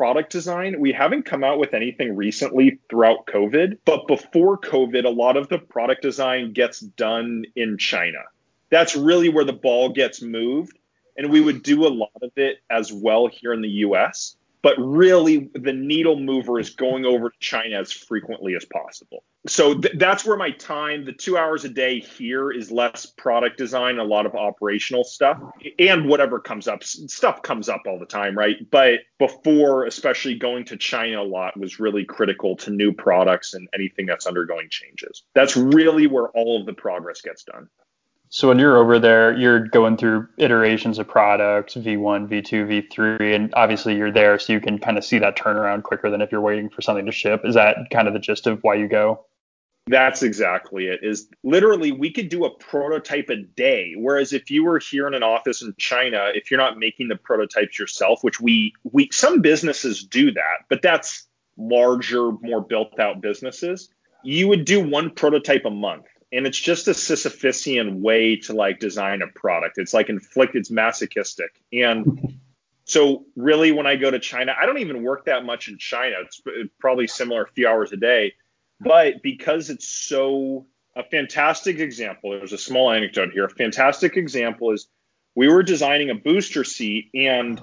product design, we haven't come out with anything recently throughout COVID, but before COVID, a lot of the product design gets done in China. That's really where the ball gets moved and we would do a lot of it as well here in the US. But really, the needle mover is going over to China as frequently as possible. So th- that's where my time, the two hours a day here, is less product design, a lot of operational stuff, and whatever comes up. Stuff comes up all the time, right? But before, especially going to China a lot was really critical to new products and anything that's undergoing changes. That's really where all of the progress gets done. So when you're over there, you're going through iterations of products, V1, V2, V3, and obviously you're there so you can kind of see that turnaround quicker than if you're waiting for something to ship. Is that kind of the gist of why you go? That's exactly it. Is literally we could do a prototype a day, whereas if you were here in an office in China, if you're not making the prototypes yourself, which we we some businesses do that, but that's larger, more built out businesses, you would do one prototype a month and it's just a Sisyphusian way to like design a product. It's like inflict, it's masochistic. And so really when I go to China, I don't even work that much in China. It's uh, probably similar a few hours a day, but because it's so a fantastic example, there's a small anecdote here. A fantastic example is we were designing a booster seat and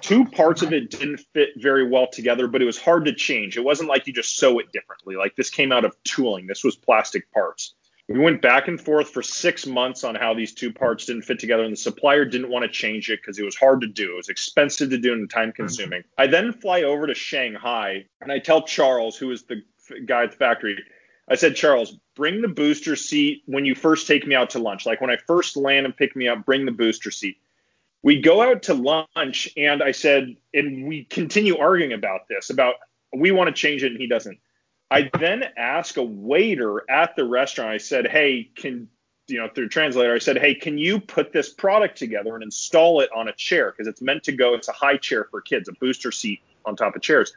two parts of it didn't fit very well together, but it was hard to change. It wasn't like you just sew it differently. Like this came out of tooling. This was plastic parts. We went back and forth for six months on how these two parts didn't fit together, and the supplier didn't want to change it because it was hard to do. It was expensive to do and time consuming. Mm-hmm. I then fly over to Shanghai and I tell Charles, who is the guy at the factory, I said, Charles, bring the booster seat when you first take me out to lunch. Like when I first land and pick me up, bring the booster seat we go out to lunch and I said, and we continue arguing about this, about we want to change it and he doesn't. I then ask a waiter at the restaurant, I said, hey, can, you know, through translator, I said, hey, can you put this product together and install it on a chair? Because it's meant to go, it's a high chair for kids, a booster seat on top of chairs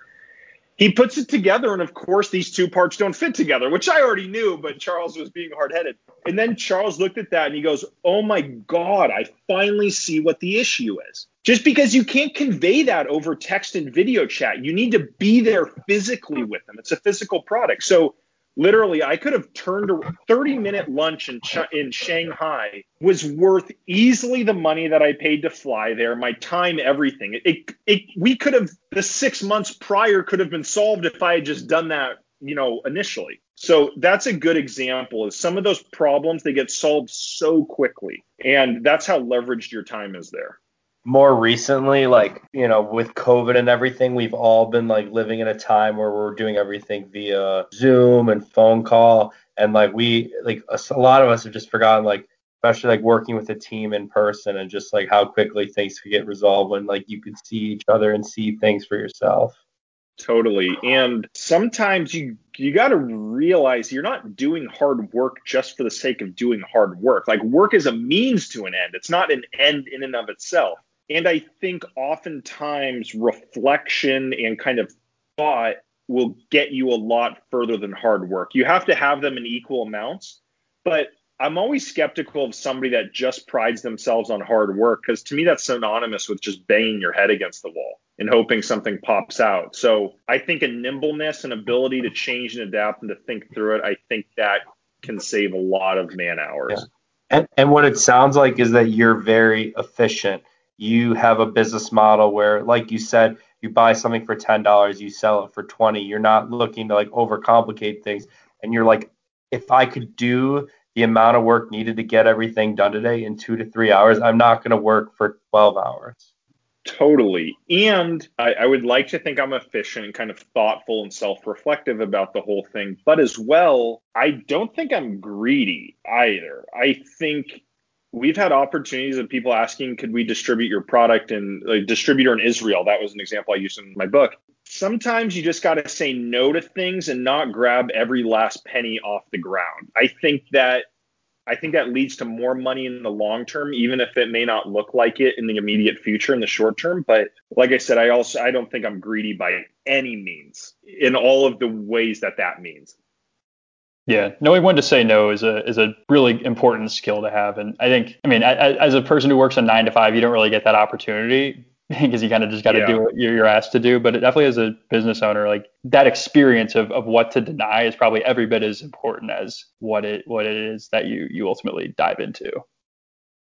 he puts it together, and of course, these two parts don't fit together, which I already knew, but Charles was being hard headed. And then Charles looked at that and he goes, Oh my God, I finally see what the issue is. Just because you can't convey that over text and video chat, you need to be there physically with them. It's a physical product. So literally i could have turned a 30 minute lunch in, in shanghai was worth easily the money that i paid to fly there my time everything. It, it, it, we could have the six months prior could have been solved if i had just done that you know initially. So that's a good example is some of those problems they get solved so quickly. And that's how leveraged your time is there more recently, like, you know, with COVID and everything, we've all been like living in a time where we're doing everything via Zoom and phone call. And like, we, like, a, lot of us have just forgotten, like, especially like working with a team in person and just like how quickly things could get resolved when like you could see each other and see things for yourself. Totally. And sometimes you you got to realize you're not doing hard work just for the sake of doing hard work. Like work is a means to an end. It's not an end in and of itself. And I think oftentimes reflection and kind of thought will get you a lot further than hard work. You have to have them in equal amounts, but I'm always skeptical of somebody that just prides themselves on hard work because to me that's synonymous with just banging your head against the wall and hoping something pops out. So I think a nimbleness and ability to change and adapt and to think through it, I think that can save a lot of man hours. Yeah. And, and what it sounds like is that you're very efficient. You have a business model where, like you said, you buy something for $10, you sell it for 20. You're not looking to like overcomplicate things. And you're like, if I could do the amount of work needed to get everything done today in two to three hours, I'm not going to work for 12 hours. Totally. And I, I, would like to think I'm efficient and kind of thoughtful and self reflective about the whole thing. But as well, I don't think I'm greedy either. I think we've had opportunities of people asking, could we distribute your product and like distributor in Israel? That was an example I used in my book. Sometimes you just got to say no to things and not grab every last penny off the ground. I think that I think that leads to more money in the long term, even if it may not look like it in the immediate future in the short term. But like I said, I also I don't think I'm greedy by any means in all of the ways that that means. Yeah, knowing when to say no is a is a really important skill to have, and I think I mean as a person who works a nine to five, you don't really get that opportunity [LAUGHS] because you kind of just got to yeah. do what you're, you're asked to do. But it definitely as a business owner, like that experience of, of what to deny is probably every bit as important as what it what it is that you you ultimately dive into.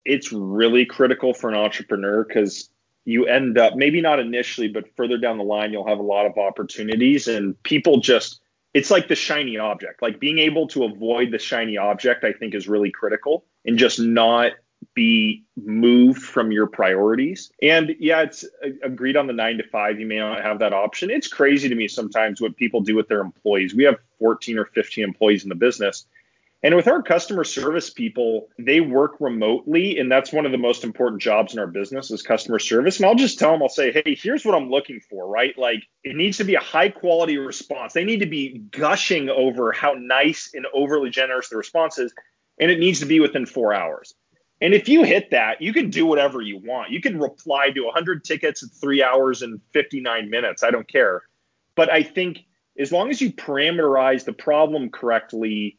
It's really critical for an entrepreneur because you end up maybe not initially, but further down the line, you'll have a lot of opportunities, and people just it's like the shiny object. Like being able to avoid the shiny object, I think, is really critical and just not be moved from your priorities. And yeah, it's agreed on the nine to five. You may not have that option. It's crazy to me sometimes what people do with their employees. We have 14 or 15 employees in the business. And with our customer service people, they work remotely, and that's one of the most important jobs in our business is customer service. And I'll just tell them, I'll say, hey, here's what I'm looking for, right? Like it needs to be a high quality response. They need to be gushing over how nice and overly generous the response is, and it needs to be within four hours. And if you hit that, you can do whatever you want. You can reply to 100 tickets in three hours and 59 minutes. I don't care. But I think as long as you parameterize the problem correctly,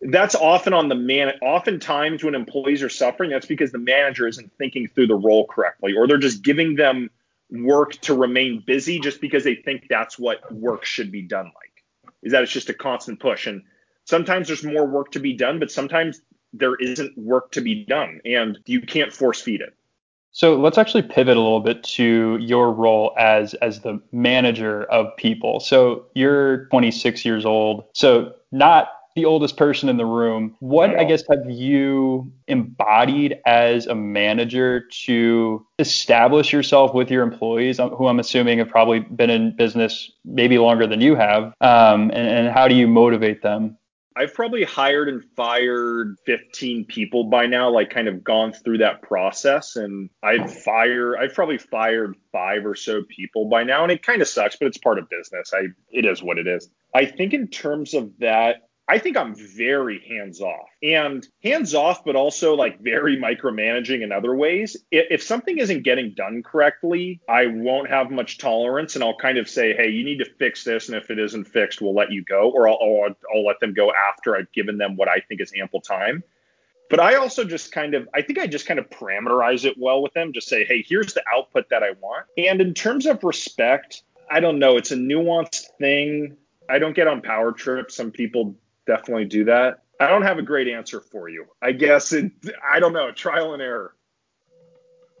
that's often on the man. Oftentimes, when employees are suffering, that's because the manager isn't thinking through the role correctly, or they're just giving them work to remain busy just because they think that's what work should be done like. Is that it's just a constant push. And sometimes there's more work to be done, but sometimes there isn't work to be done, and you can't force feed it. So let's actually pivot a little bit to your role as as the manager of people. So you're 26 years old. So not the oldest person in the room. What, I guess, have you embodied as a manager to establish yourself with your employees, who I'm assuming have probably been in business maybe longer than you have? Um, and, and how do you motivate them? I've probably hired and fired 15 people by now, like kind of gone through that process. And I've fired, I've probably fired five or so people by now. And it kind of sucks, but it's part of business. I, it is what it is. I think in terms of that, I think I'm very hands off and hands off, but also like very micromanaging in other ways. If something isn't getting done correctly, I won't have much tolerance and I'll kind of say, hey, you need to fix this. And if it isn't fixed, we'll let you go, or I'll, I'll, I'll let them go after I've given them what I think is ample time. But I also just kind of, I think I just kind of parameterize it well with them, just say, hey, here's the output that I want. And in terms of respect, I don't know. It's a nuanced thing. I don't get on power trips. Some people definitely do that. I don't have a great answer for you. I guess it, I don't know, trial and error.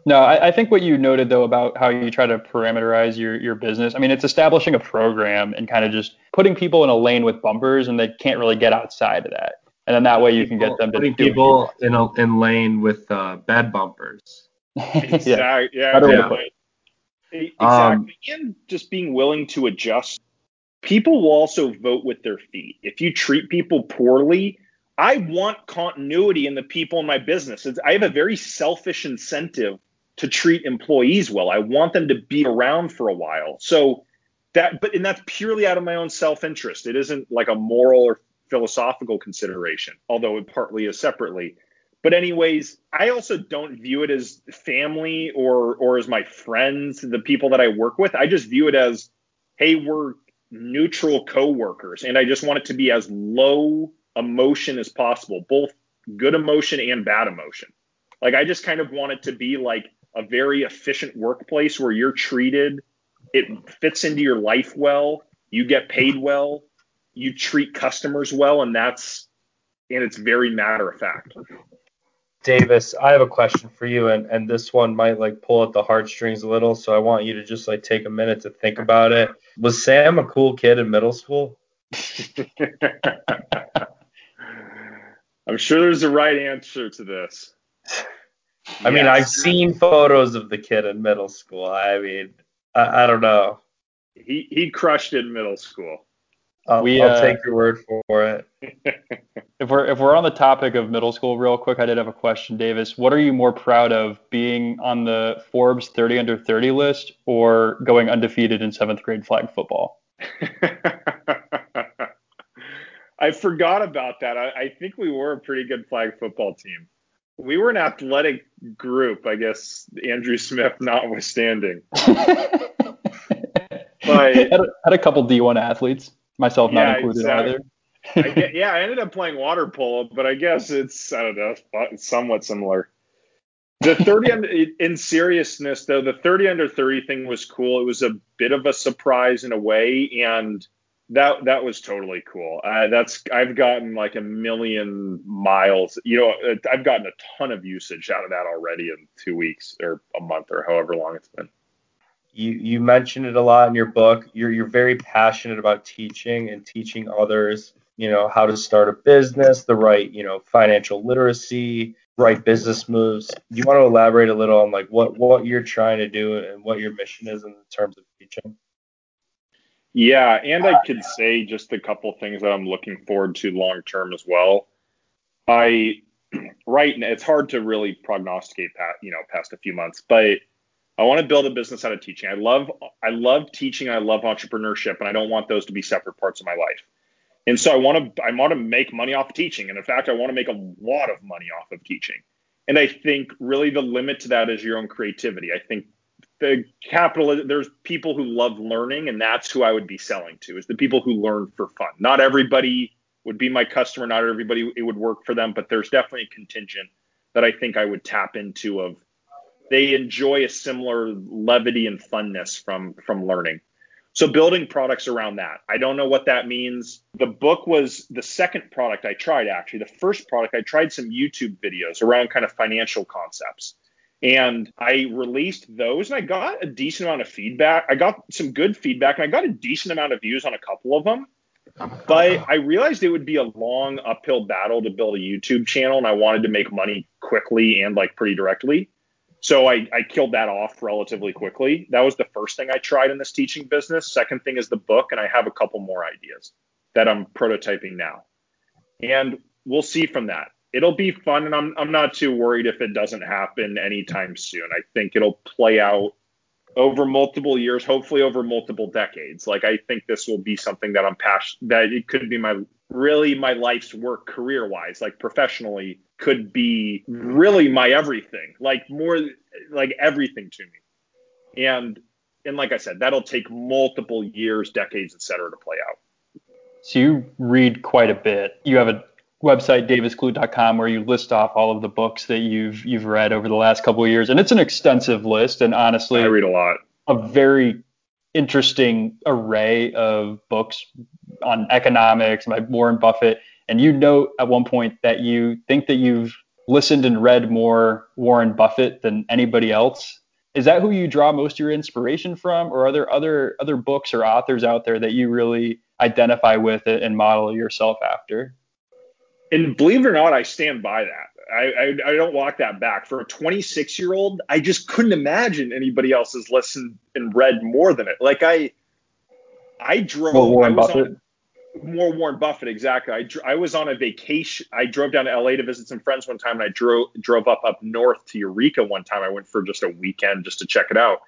No, I, I, think what you noted though about how you try to parameterize your, your business, I mean, it's establishing a program and kind of just putting people in a lane with bumpers and they can't really get outside of that. And then that way you can get them to putting people in a in lane with uh, bad bumpers. [LAUGHS] exactly. yeah, yeah, exactly. Exactly. Um, and just being willing to adjust people will also vote with their feet. If you treat people poorly, I want continuity in the people in my business. It's, I have a very selfish incentive to treat employees well. I want them to be around for a while. So that but and that's purely out of my own self-interest. It isn't like a moral or philosophical consideration, although it partly is separately. But anyways, I also don't view it as family or or as my friends, the people that I work with. I just view it as, hey, we're neutral coworkers, and I just want it to be as low emotion as possible, both good emotion and bad emotion. Like I just kind of want it to be like a very efficient workplace where you're treated, it fits into your life well, you get paid well, you treat customers well, and that's and it's very matter of fact. Davis, I have a question for you, and, and this one might like pull at the heartstrings a little, so I want you to just like take a minute to think about it. Was Sam a cool kid in middle school? [LAUGHS] I'm sure there's a right answer to this. [LAUGHS] I yes. mean, I've seen photos of the kid in middle school. I mean, I, I don't know. He he crushed it in middle school. I'll, we, I'll uh, take your word for it. [LAUGHS] if we're if we're on the topic of middle school, real quick, I did have a question, Davis. What are you more proud of, being on the Forbes 30 under 30 list, or going undefeated in seventh grade flag football? [LAUGHS] I forgot about that. I, I think we were a pretty good flag football team. We were an athletic group, I guess. Andrew Smith [LAUGHS] notwithstanding. but had a, had a couple D1 athletes myself not included exactly. either. I, [LAUGHS] yeah, I ended up playing water polo, but I guess it's I don't know, it's somewhat similar. The 30 [LAUGHS] under, in seriousness though, the 30 under 30 thing was cool. It was a bit of a surprise in a way, and that that was totally cool. Uh, that's I've gotten like a million miles. You know, I've gotten a ton of usage out of that already in two weeks or a month or however long it's been you you mentioned it a lot in your book. You're you're very passionate about teaching and teaching others, you know, how to start a business, the right, you know, financial literacy, right business moves. Do you want to elaborate a little on like what what you're trying to do and what your mission is in terms of teaching? Yeah, and I uh, could say just a couple things that I'm looking forward to long term as well. I [CLEARS THROAT] right it's hard to really prognosticate past, you know past a few months, but I want to build a business out of teaching. I love I love teaching. I love entrepreneurship, and I don't want those to be separate parts of my life. And so I want to I want to make money off of teaching. And in fact, I want to make a lot of money off of teaching. And I think really the limit to that is your own creativity. I think the capital there's people who love learning, and that's who I would be selling to is the people who learn for fun. Not everybody would be my customer. Not everybody it would work for them, but there's definitely a contingent that I think I would tap into of they enjoy a similar levity and funness from from learning. So building products around that. I don't know what that means. The book was the second product I tried actually. The first product I tried some YouTube videos around kind of financial concepts. And I released those and I got a decent amount of feedback. I got some good feedback and I got a decent amount of views on a couple of them. But I realized it would be a long uphill battle to build a YouTube channel and I wanted to make money quickly and like pretty directly. So I, I killed that off relatively quickly. That was the first thing I tried in this teaching business. Second thing is the book, and I have a couple more ideas that I'm prototyping now. And we'll see from that. It'll be fun, and I'm I'm not too worried if it doesn't happen anytime soon. I think it'll play out over multiple years, hopefully over multiple decades. Like I think this will be something that I'm passionate that it could be my really my life's work career wise, like professionally, could be really my everything, like more like everything to me. And and like I said, that'll take multiple years, decades, et cetera, to play out. So you read quite a bit. You have a website davisclute.com where you list off all of the books that you've you've read over the last couple of years and it's an extensive list and honestly I read a lot. A very interesting array of books on economics by Warren Buffett. And you note at one point that you think that you've listened and read more Warren Buffett than anybody else. Is that who you draw most of your inspiration from, or are there other other books or authors out there that you really identify with it and model yourself after? And believe it or not, I stand by that. I, I, I don't walk that back. For a 26 year old, I just couldn't imagine anybody else has listened and read more than it. Like I, I drove. Well, Warren Buffett. On, more Warren Buffett, exactly. I, I was on a vacation. I drove down to LA to visit some friends one time, and I drove drove up up north to Eureka one time. I went for just a weekend just to check it out.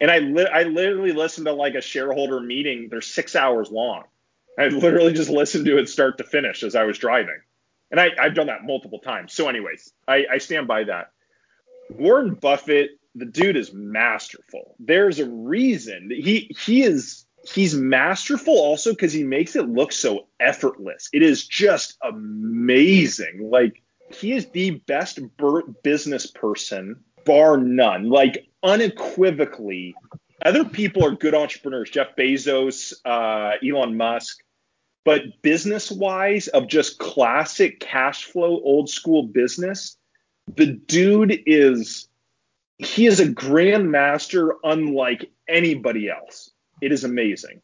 And I li- I literally listened to like a shareholder meeting. They're six hours long. I literally just listened to it start to finish as I was driving. And I, I've done that multiple times. So, anyways, I, I stand by that. Warren Buffett, the dude is masterful. There's a reason he he is he's masterful also because he makes it look so effortless. It is just amazing. Like he is the best business person, bar none. Like unequivocally, other people are good entrepreneurs. Jeff Bezos, uh, Elon Musk, but business wise, of just classic cash flow, old school business, the dude is he is a grandmaster unlike anybody else. It is amazing.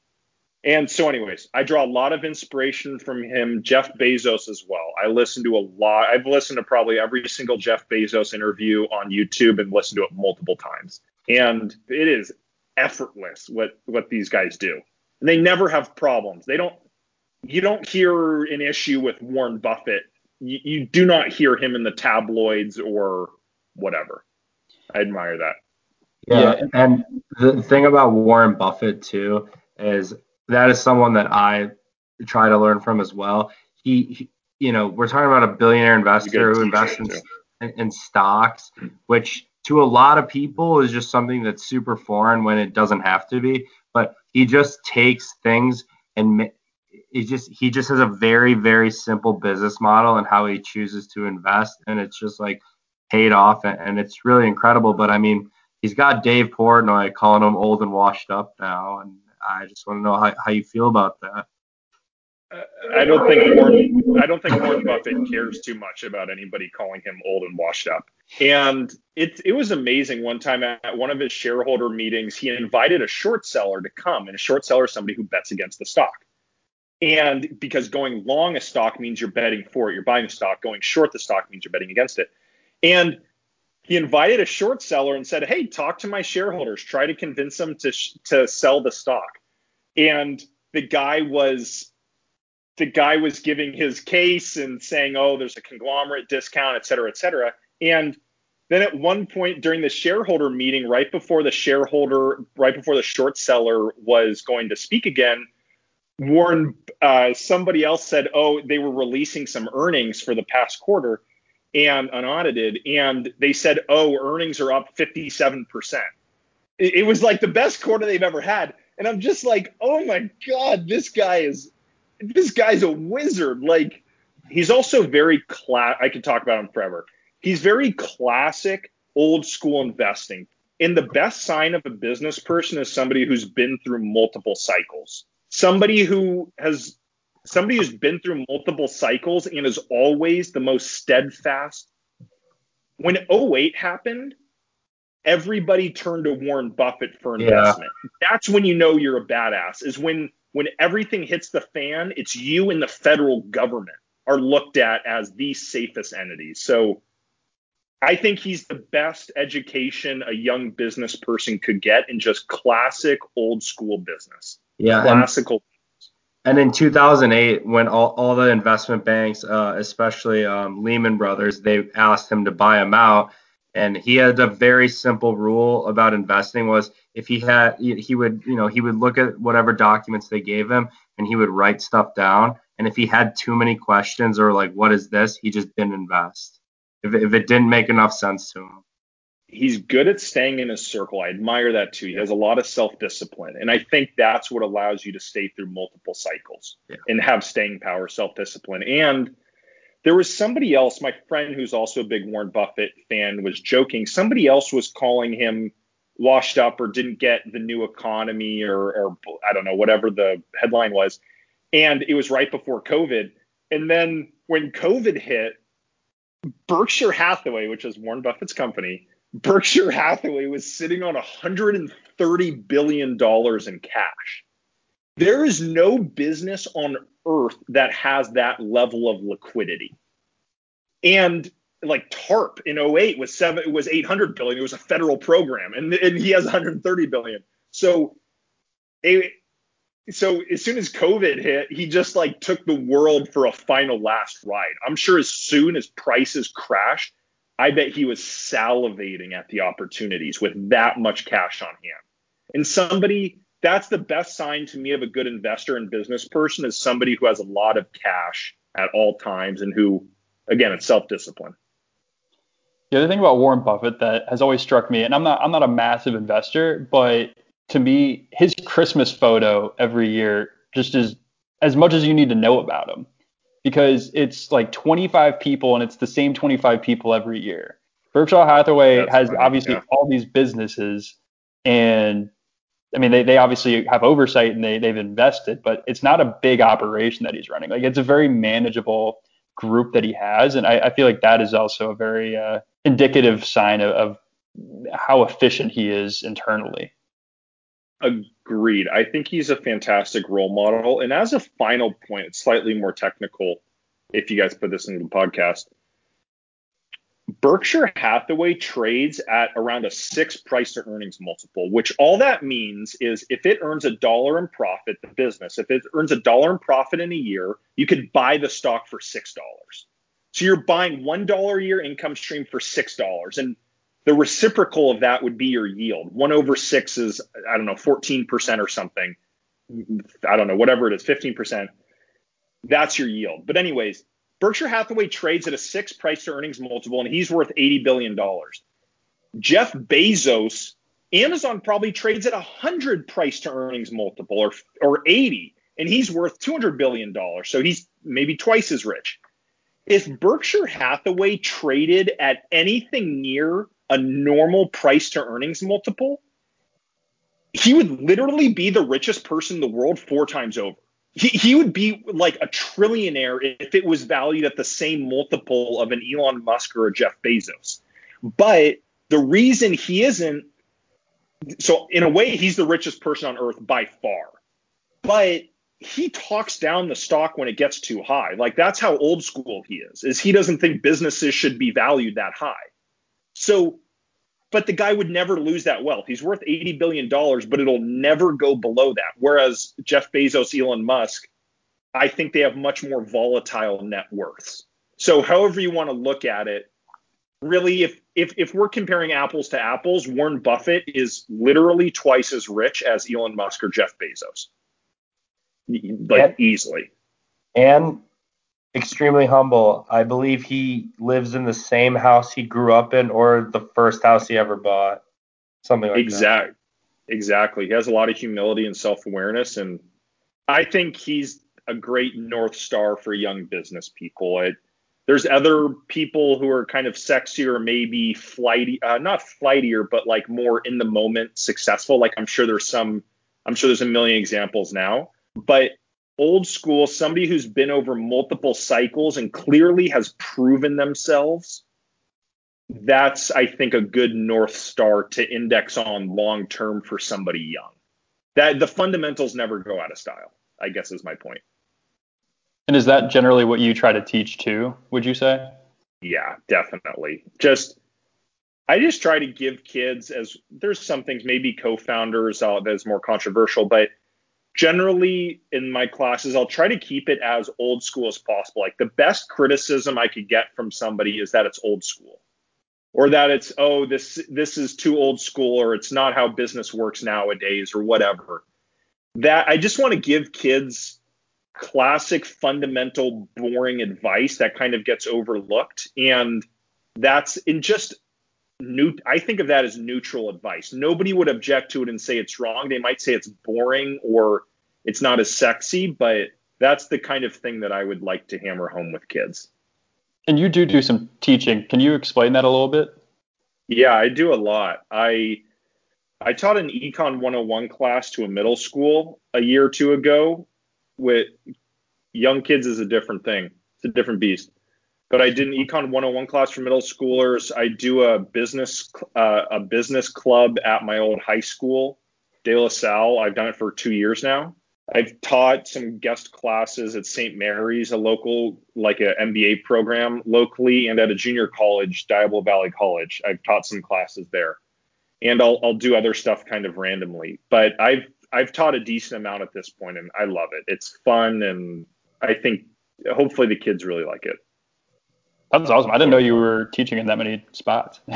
And so, anyways, I draw a lot of inspiration from him, Jeff Bezos as well. I listen to a lot. I've listened to probably every single Jeff Bezos interview on YouTube and listened to it multiple times. And it is effortless what what these guys do. And they never have problems. They don't. You don't hear an issue with Warren Buffett. You, you do not hear him in the tabloids or whatever. I admire that. Yeah, yeah, and the thing about Warren Buffett too is that is someone that I try to learn from as well. He, he you know, we're talking about a billionaire investor who invests in, in, in stocks, which to a lot of people is just something that's super foreign when it doesn't have to be. But he just takes things and he just he just has a very very simple business model and how he chooses to invest, and it's just like paid off, and, and it's really incredible. But I mean, he's got Dave Portnoy calling him old and washed up now, and I just want to know how, how you feel about that. I don't think Warren, I don't think Warren Buffett cares too much about anybody calling him old and washed up. And it it was amazing. One time at one of his shareholder meetings, he invited a short seller to come, and a short seller is somebody who bets against the stock. And because going long a stock means you're betting for it, you're buying the stock. Going short the stock means you're betting against it. And he invited a short seller and said, "Hey, talk to my shareholders. Try to convince them to sh- to sell the stock." And the guy was the guy was giving his case and saying, "Oh, there's a conglomerate discount, et cetera, et cetera." And then at one point during the shareholder meeting, right before the shareholder, right before the short seller was going to speak again, Warren, uh, somebody else said, "Oh, they were releasing some earnings for the past quarter." and unaudited, and they said, "Oh, earnings are up 57 percent." It, was like the best quarter they've ever had, and I'm just like, "Oh my god, this guy is this guy's a wizard!" Like he's also very class. I could talk about him forever. He's very classic, old school investing. And the best sign of a business person is somebody who's been through multiple cycles. Somebody who has somebody who's been through multiple cycles and is always the most steadfast. When 08 happened, everybody turned to Warren Buffett for investment. Yeah. That's when you know you're a badass. Is when when everything hits the fan, it's you and the federal government are looked at as the safest entities. So I think he's the best education a young business person could get in just classic old school business. Yeah, classical. and in 2008, when all, all the investment banks, uh, especially um, Lehman Brothers, they asked him to buy them out, and he had a very simple rule about investing was if he had he would you know he would look at whatever documents they gave him and he would write stuff down and if he had too many questions or like what is this? He just didn't invest. If, if it didn't make enough sense to him he's good at staying in his circle. I admire that too. He has a lot of self discipline. And I think that's what allows you to stay through multiple cycles yeah. and have staying power, self discipline. And there was somebody else, my friend who's also a big Warren Buffett fan, was joking. Somebody else was calling him washed up or didn't get the new economy or, or I don't know, whatever the headline was. And it was right before COVID. And then when COVID hit, Berkshire Hathaway, which is Warren Buffett's company, Berkshire Hathaway was sitting on $130 billion in cash. There is no business on earth that has that level of liquidity. And like TARP in 08 was seven was 800 billion. It was a federal program and, and he has 130 billion. So it, so as soon as COVID hit, he just like took the world for a final last ride. I'm sure as soon as prices crashed, I bet he was salivating at the opportunities with that much cash on hand. And somebody that's the best sign to me of a good investor and business person is somebody who has a lot of cash at all times and who, again, it's self discipline. The other thing about Warren Buffett that has always struck me, and I'm not I'm not a massive investor, but to me, his Christmas photo every year just is as much as you need to know about him because it's like 25 people and it's the same 25 people every year. Berkshire Hathaway That's has obviously yeah. all these businesses and I mean they, they obviously have oversight and they they've invested, but it's not a big operation that he's running. Like it's a very manageable group that he has, and I, I feel like that is also a very uh, indicative sign of, of how efficient he is internally. Agreed. I think he's a fantastic role model. And as a final point, it's slightly more technical if you guys put this into the podcast. Berkshire Hathaway trades at around a six price to earnings multiple, which all that means is if it earns a dollar in profit, the business, if it earns a dollar in profit in a year, you could buy the stock for $6. So you're buying $1 a year income stream for $6. And the reciprocal of that would be your yield. One over six is, I don't know, 14% or something. I don't know, whatever it is, 15%. That's your yield. But, anyways, Berkshire Hathaway trades at a six price to earnings multiple, and he's worth $80 billion. Jeff Bezos, Amazon probably trades at a 100 price to earnings multiple or, or 80, and he's worth $200 billion. So he's maybe twice as rich. If Berkshire Hathaway traded at anything near a normal price to earnings multiple, he would literally be the richest person in the world four times over. He, he would be like a trillionaire if it was valued at the same multiple of an Elon Musk or a Jeff Bezos. But the reason he isn't, so in a way, he's the richest person on earth by far. But he talks down the stock when it gets too high. Like that's how old school he is. Is he doesn't think businesses should be valued that high. So, but the guy would never lose that wealth. He's worth $80 billion, but it'll never go below that. Whereas Jeff Bezos, Elon Musk, I think they have much more volatile net worths. So, however you want to look at it, really, if, if, if we're comparing apples to apples, Warren Buffett is literally twice as rich as Elon Musk or Jeff Bezos. Like and, easily. And extremely humble. I believe he lives in the same house he grew up in or the first house he ever bought. Something like that. Exactly. Exactly. He has a lot of humility and self awareness. And I think he's a great North Star for young business people. It, there's other people who are kind of sexier, maybe flighty, uh, not flightier, but like more in the moment successful. Like I'm sure there's some, I'm sure there's a million examples now. But old school, somebody who's been over multiple cycles and clearly has proven themselves, that's, I think, a good North Star to index on long term for somebody young. That the fundamentals never go out of style, I guess is my point. And is that generally what you try to teach too, would you say? Yeah, definitely. Just I just try to give kids as there's some things maybe co-founders uh, that's more controversial, but generally in my classes i'll try to keep it as old school as possible like the best criticism i could get from somebody is that it's old school or that it's oh this this is too old school or it's not how business works nowadays or whatever that i just want to give kids classic fundamental boring advice that kind of gets overlooked and that's in just new I think of that as neutral advice. Nobody would object to it and say it's wrong. They might say it's boring or it's not as sexy, but that's the kind of thing that I would like to hammer home with kids. And you do do some teaching. Can you explain that a little bit? Yeah, I do a lot. I I taught an Econ 101 class to a middle school a year or two ago. With young kids is a different thing. It's a different beast but I did an econ 101 class for middle schoolers. I do a business uh, a business club at my old high school, De La Salle. I've done it for two years now. I've taught some guest classes at St. Mary's, a local like a MBA program locally, and at a junior college, Diablo Valley College. I've taught some classes there, and I'll I'll do other stuff kind of randomly. But I've I've taught a decent amount at this point, and I love it. It's fun, and I think hopefully the kids really like it. That's awesome. I didn't know you were teaching in that many spots. [LAUGHS]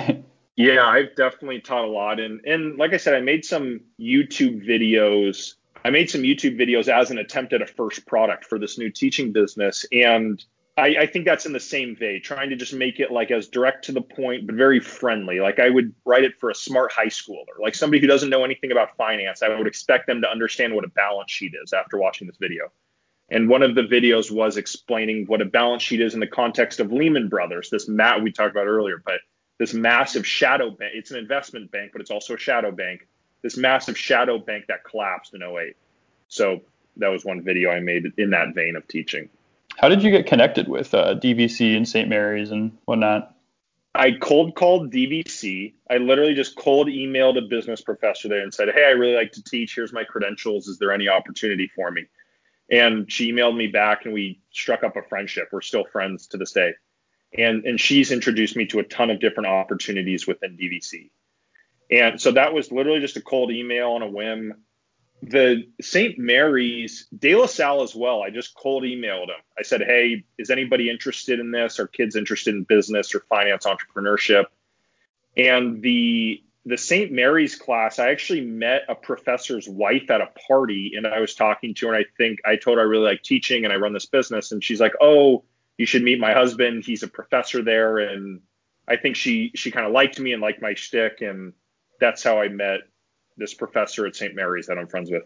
Yeah, I've definitely taught a lot, and and like I said, I made some YouTube videos. I made some YouTube videos as an attempt at a first product for this new teaching business, and I, I, think that's in the same vein, trying to just make it like as direct to the point, but very friendly. Like I would write it for a smart high schooler, like somebody who doesn't know anything about finance. I would expect them to understand what a balance sheet is after watching this video. And one of the videos was explaining what a balance sheet is in the context of Lehman Brothers, this mat we talked about earlier, but this massive shadow bank. It's an investment bank, but it's also a shadow bank. This massive shadow bank that collapsed in 08. So that was one video I made in that vein of teaching. How did you get connected with uh, DVC and St. Mary's and whatnot? I cold called DVC. I literally just cold emailed a business professor there and said, Hey, I really like to teach. Here's my credentials. Is there any opportunity for me? And she emailed me back and we struck up a friendship. We're still friends to this day. And, and she's introduced me to a ton of different opportunities within DVC. And so that was literally just a cold email on a whim the St. Mary's De La Salle as well. I just cold emailed him. I said, "Hey, is anybody interested in this? Are kids interested in business or finance entrepreneurship?" And the the St. Mary's class, I actually met a professor's wife at a party, and I was talking to her. And I think I told her I really like teaching and I run this business, and she's like, "Oh, you should meet my husband. He's a professor there." And I think she she kind of liked me and liked my shtick, and that's how I met this professor at St. Mary's that I'm friends with.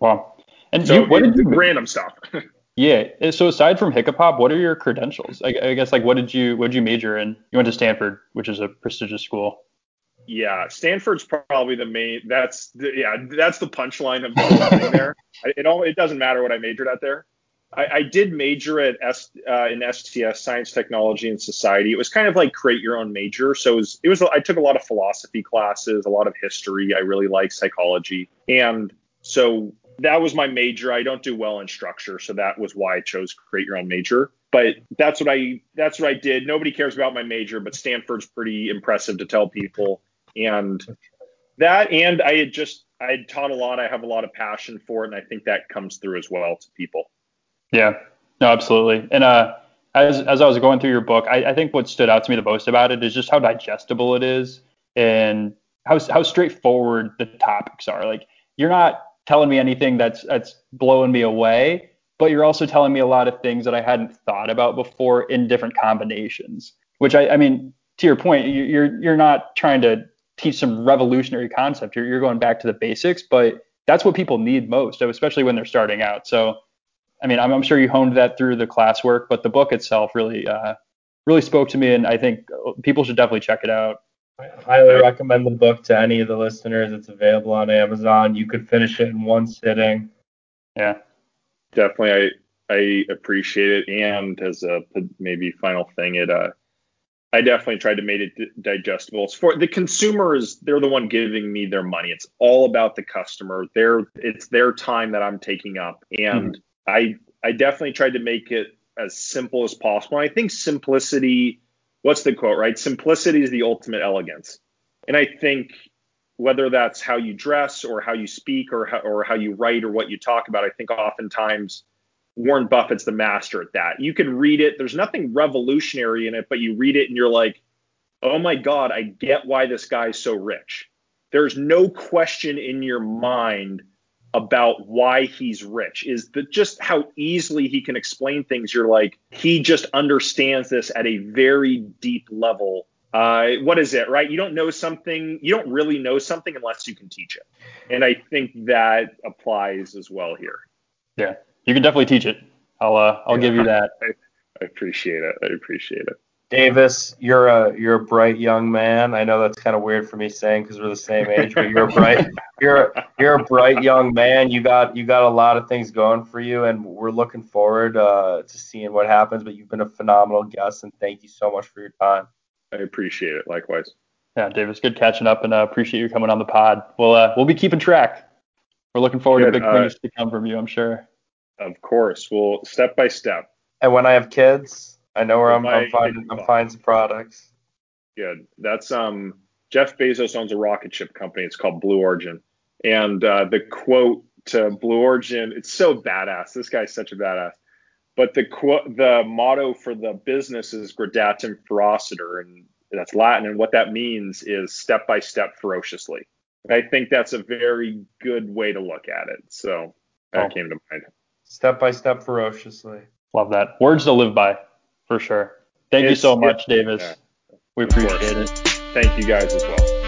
Wow. And so you, what did you random stuff? [LAUGHS] yeah. So aside from Hiccapop, what are your credentials? I, I, guess like what did you what did you major in? You went to Stanford, which is a prestigious school. Yeah, Stanford's probably the main. That's the, yeah, that's the punchline of the whole thing there. [LAUGHS] It all it doesn't matter what I majored at there. I, I did major at S, uh, in STS, Science, Technology, and Society. It was kind of like create your own major. So it was, it was, I took a lot of philosophy classes, a lot of history. I really like psychology. And so that was my major. I don't do well in structure. So that was why I chose create your own major. But that's what I, that's what I did. Nobody cares about my major, but Stanford's pretty impressive to tell people. And that, and I had just, I had taught a lot. I have a lot of passion for it. And I think that comes through as well to people. Yeah, no, absolutely. And uh, as as I was going through your book, I, I think what stood out to me the most about it is just how digestible it is and how how straightforward the topics are. Like you're not telling me anything that's that's blowing me away, but you're also telling me a lot of things that I hadn't thought about before in different combinations. Which I, I mean, to your point, you're you're not trying to teach some revolutionary concept. You're you're going back to the basics, but that's what people need most, especially when they're starting out. So I mean, I'm, I'm, sure you honed that through the classwork, but the book itself really, uh, really spoke to me, and I think people should definitely check it out. I highly recommend the book to any of the listeners. It's available on Amazon. You could finish it in one sitting. Yeah, definitely. I I appreciate it, and as a maybe final thing, it uh, I definitely tried to make it digestible. It's for the consumers; they're the one giving me their money. It's all about the customer. They're it's their time that I'm taking up, and mm-hmm I I definitely tried to make it as simple as possible. I think simplicity, what's the quote, right? Simplicity is the ultimate elegance. And I think whether that's how you dress or how you speak or how, or how you write or what you talk about, I think oftentimes Warren Buffett's the master at that. You can read it, there's nothing revolutionary in it, but you read it and you're like, oh my God, I get why this guy's so rich. There's no question in your mind about why he's rich is that just how easily he can explain things. You're like, he just understands this at a very deep level. Uh, what is it, right? You don't know something, you don't really know something unless you can teach it. And I think that applies as well here. Yeah, you can definitely teach it. I'll, uh, I'll yeah, give you that. I, I appreciate it. I appreciate it. Davis, you're a you're a bright young man. I know that's kind of weird for me saying because we're the same age, but you're a bright [LAUGHS] you're you're a bright young man. You got you got a lot of things going for you, and we're looking forward uh, to seeing what happens. But you've been a phenomenal guest, and thank you so much for your time. I appreciate it. Likewise. Yeah, Davis, good catching up, and uh, appreciate you coming on the pod. We'll uh, we'll be keeping track. We're looking forward good. to big uh, things to come from you. I'm sure. Of course. Well, step by step. And when I have kids, I know where I'm, I'm finding I'm finding some products. Good. That's um Jeff Bezos owns a rocket ship company. It's called Blue Origin, and uh, the quote to Blue Origin it's so badass. This guy's such a badass. But the quote the motto for the business is gradatim ferociter, and that's Latin. And what that means is step by step ferociously. I think that's a very good way to look at it. So that oh. came to mind. Step by step ferociously. Love that. Words to live by. For sure. Thank it's, you so much, Davis. Yeah. We appreciate it. Thank you guys as well.